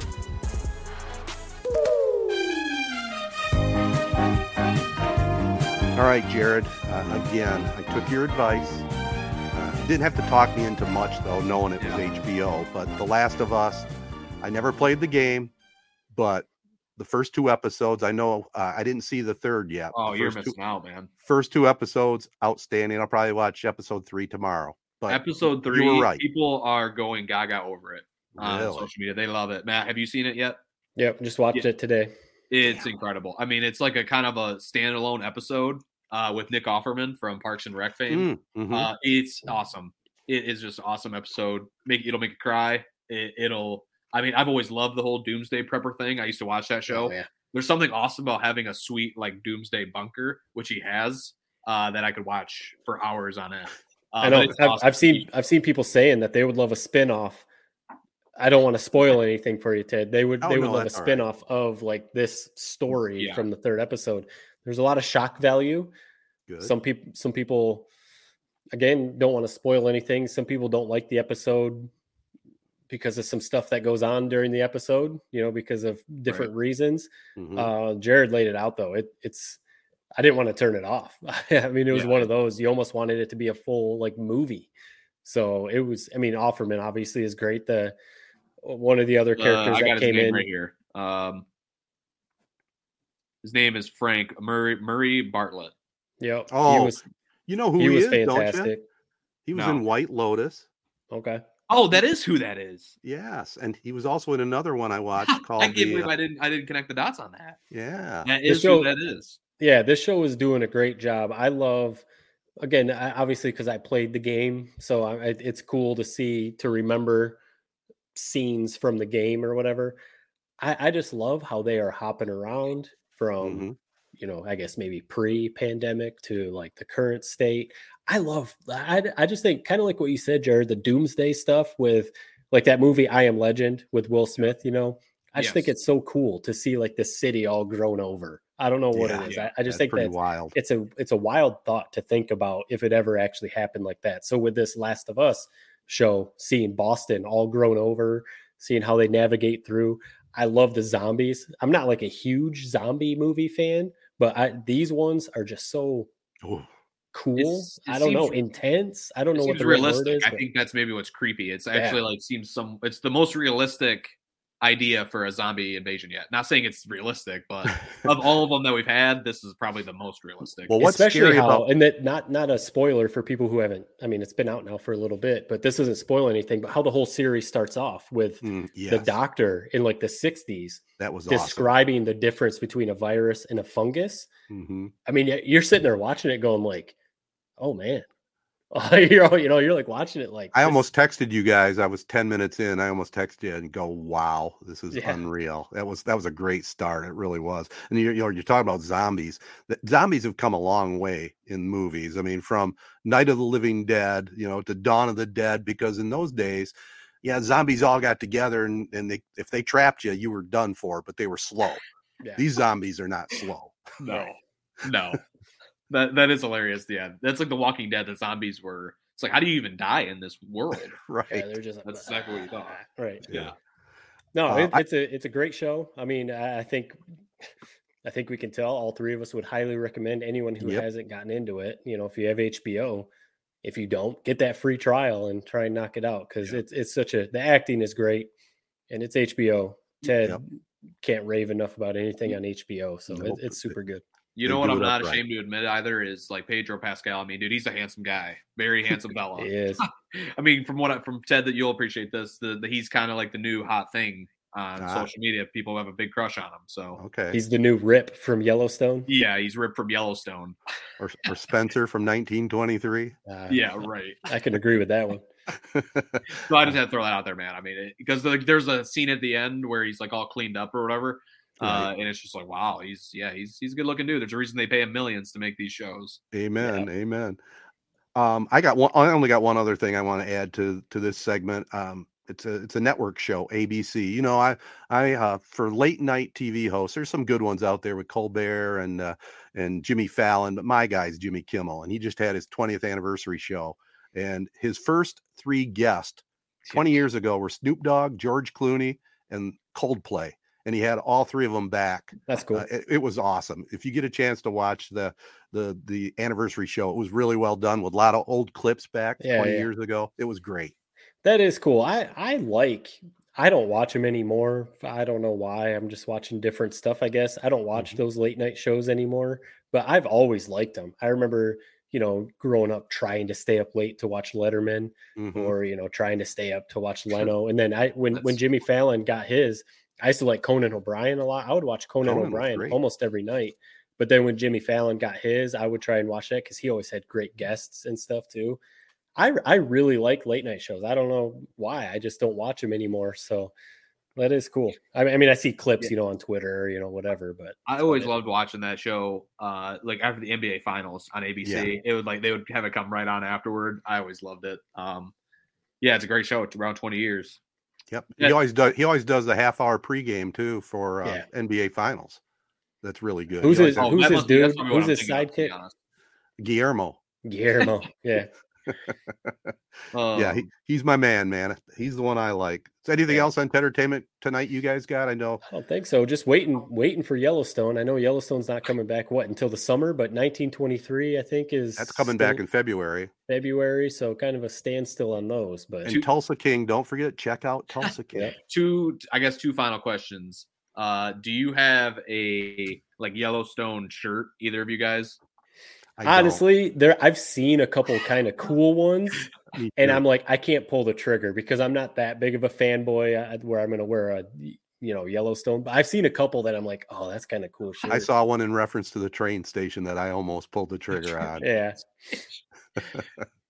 All right, Jared. Uh, again, I took your advice. Uh, didn't have to talk me into much, though, knowing it was yeah. HBO. But The Last of Us, I never played the game, but the first two episodes. I know uh, I didn't see the third yet. Oh, you're missing two, out, man. First two episodes, outstanding. I'll probably watch episode three tomorrow. But episode you three, were right. people are going gaga over it on Really? social media. They love it. Matt, have you seen it yet? Yep, just watched Yeah. it today. It's incredible. I mean, it's like a kind of a standalone episode uh, with Nick Offerman from Parks and Rec fame. Mm, mhm. Uh, it's awesome. It is just an awesome episode. Make it'll make you cry. It, it'll. I mean, I've always loved the whole Doomsday Prepper thing. I used to watch that show. Oh, yeah. There's something awesome about having a sweet like Doomsday bunker, which he has, uh, that I could watch for hours on end. Uh, I know. but it's I've, awesome. I've seen I've seen people saying that they would love a spin-off. I don't want to spoil anything for you, Ted. They would Oh, they would no, love a that's all right. spin-off of like this story Yeah. from the third episode. There's a lot of shock value. Good. Some people some people again don't want to spoil anything. Some people don't like the episode because of some stuff that goes on during the episode, you know, because of different reasons. Mhm. Uh, Jared laid it out though. It, it's I didn't want to turn it off. *laughs* I mean, it was Yeah. one of those you almost wanted it to be a full like movie. So it was. I mean, Offerman obviously is great. The one of the other Uh, characters got that came in. right here. Um, his name is Frank Murray Murray Bartlett. Yep. Oh, he was you know who he he, was is, don't you? He was No. in White Lotus. Okay. Oh, that is who that is. Yes, and he was also in another one I *laughs* watched called. I can't the, believe uh, I didn't I didn't connect the dots on that. yeah, That The is show- who that is. Yeah, this show is doing a great job. I love, again, I, obviously because I played the game, so I, I- it's cool to see to remember scenes from the game or whatever. I, I just love how they are hopping around from, Mhm. you know, I guess maybe pre-pandemic to like the current state. I love. I I just think kind of like what you said, Jared, the Doomsday stuff with like that movie I Am Legend with Will Smith. You know, I just think it's so cool to see like the city all grown over. I don't know what Yeah, it is. yeah, I, I just that's think that wild. it's a it's a wild thought to think about if it ever actually happened like that. So with this Last of Us show, seeing Boston all grown over, seeing how they navigate through. I love the zombies. I'm not like a huge zombie movie fan, but I, these ones are just so Ooh. cool. It's- it I don't know, intense. I don't know what the right word realistic. is. I think that's maybe what's creepy. It's Yeah. actually like seems some. It's the most realistic idea for a zombie invasion yet. Not saying it's realistic, but *laughs* of all of them that we've had, this is probably the most realistic. Well, what's especially scary how about and that not not a spoiler for people who haven't i mean it's been out now for a little bit but this doesn't spoil anything but how the whole series starts off with Mm, the doctor in like the 60s that was awesome. describing the difference between a virus and a fungus hmm i mean you're sitting there watching it going like oh man *laughs* you're you know you're like watching it like I almost texted you guys. I was ten minutes in. I almost texted you and go, "Wow, this is Yeah. unreal." That was that was a great start. It really was. And you're you know, you're talking about zombies. The, zombies have come a long way in movies. I mean, from Night of the Living Dead, you know, to Dawn of the Dead. Because in those days, yeah, zombies all got together and and they if they trapped you, you were done for. But they were slow. Yeah. These zombies are not slow. *laughs* *laughs* no, no, that that is hilarious. Yeah, that's like The Walking Dead. The zombies were. It's like how do you even die in this world? *laughs* Right. yeah, they're just That's exactly what you thought. right Yeah. No, Uh, it, it's a it's a great show. I mean, I, I think *laughs* I think we can tell all three of us would highly recommend anyone who Yep. hasn't gotten into it. You know, if you have HBO, if you don't, get that free trial and try and knock it out because it's it's such a the acting is great and it's HBO. Ted Yep. can't rave enough about anything on HBO, so Nope. it, it's super good. You know what I'm not upright. ashamed to admit either is like Pedro Pascal. I mean, dude, he's a handsome guy, very handsome fella. *laughs* It is. *laughs* I mean, from what I, from Ted, that you'll appreciate this. The, the he's kind of like the new hot thing on Ah. social media. People have a big crush on him. So Okay. He's the new Rip from Yellowstone. yeah, he's Rip from Yellowstone. or, or Spencer from 1923. Uh, *laughs* Yeah, right. I can agree with that one. So I just had to throw that out there, man. I mean, it, because like there's a scene at the end where he's like all cleaned up or whatever, uh, and it's just like, wow, he's yeah, he's he's a good looking dude. There's a reason they pay him millions to make these shows. Amen. Amen. Um, I got one. I only got one other thing I want to add to to this segment. Um, it's a it's a network show, ABC. You know, I I uh, for late night TV hosts, there's some good ones out there with Colbert and uh, and Jimmy Fallon, but my guy's Jimmy Kimmel, and he just had his 20th anniversary show, and his first three guests 20 years ago were Snoop Dogg, George Clooney, and Coldplay, and he had all three of them back. That's cool. Uh, it, it was awesome. If you get a chance to watch the the the anniversary show, it was really well done with a lot of old clips back Yeah, 20 yeah. years ago. It was great. That is cool. I I like I don't watch them anymore. I don't know why. I'm just watching different stuff, I guess. I don't watch mm-hmm. those late night shows anymore, but I've always liked them. I remember, you know, growing up trying to stay up late to watch Letterman mm-hmm. or, you know, trying to stay up to watch Leno. And then I when That's... when Jimmy Fallon got his, I used to like Conan O'Brien a lot. I would watch Conan, Conan O'Brien almost every night. But then when Jimmy Fallon got his, I would try and watch that because he always had great guests and stuff too. I I really like late night shows. I don't know why. I just don't watch them anymore. So that is cool. I mean, I, mean, I see clips, yeah. you know, on Twitter, you know, whatever. But I always loved watching that show. Uh, like after the NBA Finals on ABC, yeah. it would like they would have it come right on afterward. I always loved it. Um, yeah, it's a great show. It's around twenty years. Yep. Yeah. He always does. He always does the half hour pregame too for uh, NBA Finals. That's really good. Who's his? Who's his dude? Who's his sidekick? Guillermo. Guillermo. Yeah. *laughs* yeah, he, um he's my man, man. He's the one I like. Is anything yeah. else on entertainment tonight you guys got? I know. I don't think so. Just waiting, waiting for Yellowstone. I know Yellowstone's not coming back what until the summer, but 1923 I think is that's coming back in February. February, so kind of a standstill on those. But and Tulsa King, don't forget check out *laughs* Tulsa King. yeah. Two, I guess, two final questions. Uh, do you have a like Yellowstone shirt? Either of you guys? I Honestly, don't. there I've seen a couple kind of *laughs* cool ones, and I'm like, I can't pull the trigger because I'm not that big of a fanboy uh, where I'm going to wear a you know Yellowstone. But I've seen a couple that I'm like, oh, that's kind of cool. I saw one in reference to the train station that I almost pulled the trigger on. yeah. *laughs*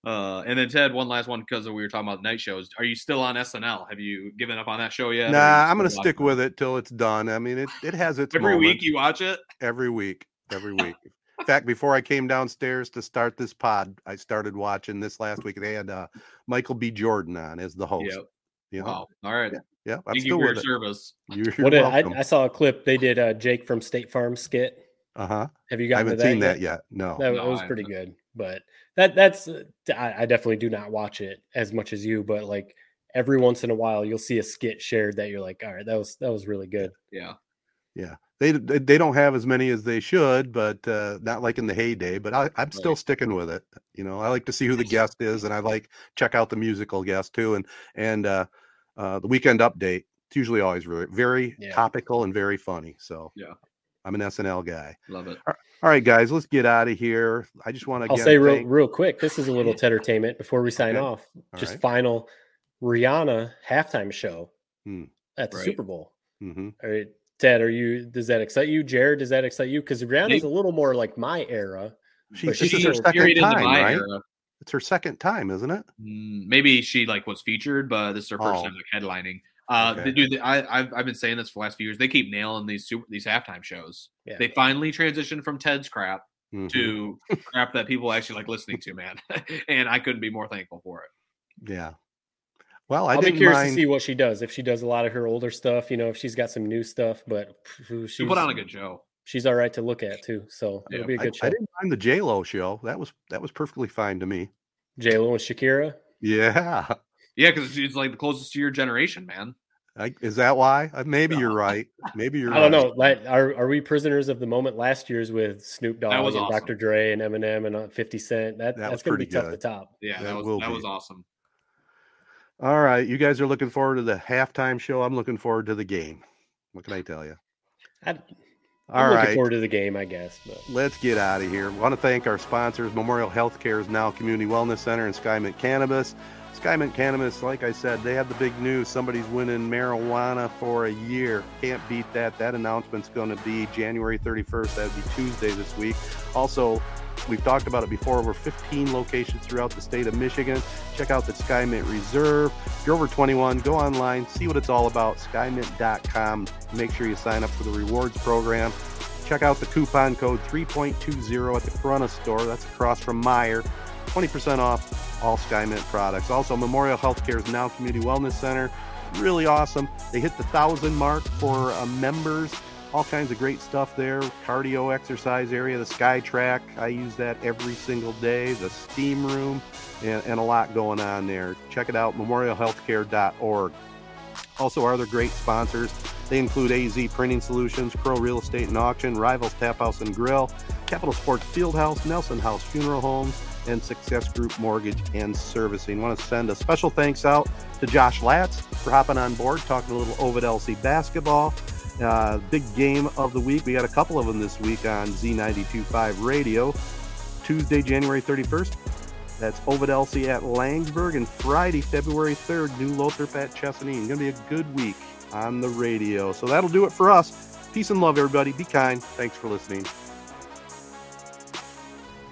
Uh, and then Ted, one last one because we were talking about night shows. Are you still on SNL? Have you given up on that show yet? Nah, I'm gonna stick with it till it's done. I mean, it it has its every week. You watch it every week, every week. In fact, before I came downstairs to start this pod, I started watching this last week. They had uh, Michael B. Jordan on as the host. Yep. You know? Wow. All right. Yeah. yeah I'm Thank still you for your service. You're, what did, I, I, saw a clip. They did a Jake from State Farm skit. Uh huh. Have you gotten I haven't that seen yet? that yet? No. That, no, was pretty good. But that that's uh, I, I definitely do not watch it as much as you. But like every once in a while, you'll see a skit shared that you're like, all right, that was that was really good. Yeah. Yeah they they don't have as many as they should, but uh, not like in the heyday. But I, am still right. sticking with it. You know, I like to see who the *laughs* guest is, and I like check out the musical guest too, and and uh, uh, the weekend update. It's usually always very very yeah. topical and very funny. So yeah, I'm an SNL guy. Love it. All right, guys, let's get out of here. I just want to. I'll say real real quick. This is a little *laughs* entertainment before we sign okay. off. All just right. final Rihanna halftime show hmm. at the right. Super Bowl. Mm-hmm. All right Ted, are you? Does that excite you, Jared? Does that excite you? Because Rihanna's a little more like my era. She, she's her second time, right? Era. It's her second time, isn't it? Mm, maybe she like was featured, but this is her first oh. time like headlining. Uh, okay. dude, I, I've I've been saying this for the last few years. They keep nailing these super these halftime shows. Yeah. They finally transitioned from Ted's crap mm-hmm. to crap that people actually like listening to, man. *laughs* and I couldn't be more thankful for it. Yeah, well, I will be curious mind... to see what she does. If she does a lot of her older stuff, you know, if she's got some new stuff, but she put on a good show. She's all right to look at too. So yeah. it'll be a good I, show. I didn't mind the J Lo show. That was that was perfectly fine to me. J Lo and Shakira. Yeah. Yeah, because she's like the closest to your generation, man. I, is that why? Uh, maybe you're right. Maybe *laughs* you're. I don't know. Like, are are we prisoners of the moment? Last year's with Snoop Dogg and awesome. Dr. Dre and Eminem and uh, Fifty Cent. That, that that's going to be good. tough to top. Yeah, that, that was that be. was awesome. All right, you guys are looking forward to the halftime show. I'm looking forward to the game. What can I tell you? I, I'm looking right. forward to the game, I guess. But. Let's get out of here. I want to thank our sponsors, Memorial Healthcare's Now Community Wellness Center and Skymint Cannabis. Skymint Cannabis, like I said, they have the big news. Somebody's winning marijuana for a year. Can't beat that. That announcement's going to be January 31st. That would be Tuesday this week. Also, We've talked about it before, over 15 locations throughout the state of Michigan. Check out the Skymint Reserve. If you're over 21, go online, see what it's all about, skymint.com. Make sure you sign up for the rewards program. Check out the coupon code 3.20 at the Corunna store. That's across from Meijer. 20% off all Skymint products. Also, Memorial Healthcare's Now Community Wellness Center. Really awesome. They hit the thousand mark for uh, members all kinds of great stuff there. Cardio exercise area, the Sky Track. I use that every single day. The steam room, and, and a lot going on there. Check it out, memorialhealthcare.org. Also, our other great sponsors. They include AZ Printing Solutions, Crow Real Estate and Auction, Rivals Tap House and Grill, Capital Sports Fieldhouse, Nelson House Funeral Homes, and Success Group Mortgage and Servicing. I want to send a special thanks out to Josh Latz for hopping on board, talking a little Ovid Elsie basketball. Uh, big game of the week. We got a couple of them this week on Z92.5 Radio. Tuesday, January 31st. That's Ovid Elsie at Laingsburg. And Friday, February 3rd, New Lothrop at Chesaning. Going to be a good week on the radio. So that'll do it for us. Peace and love, everybody. Be kind. Thanks for listening.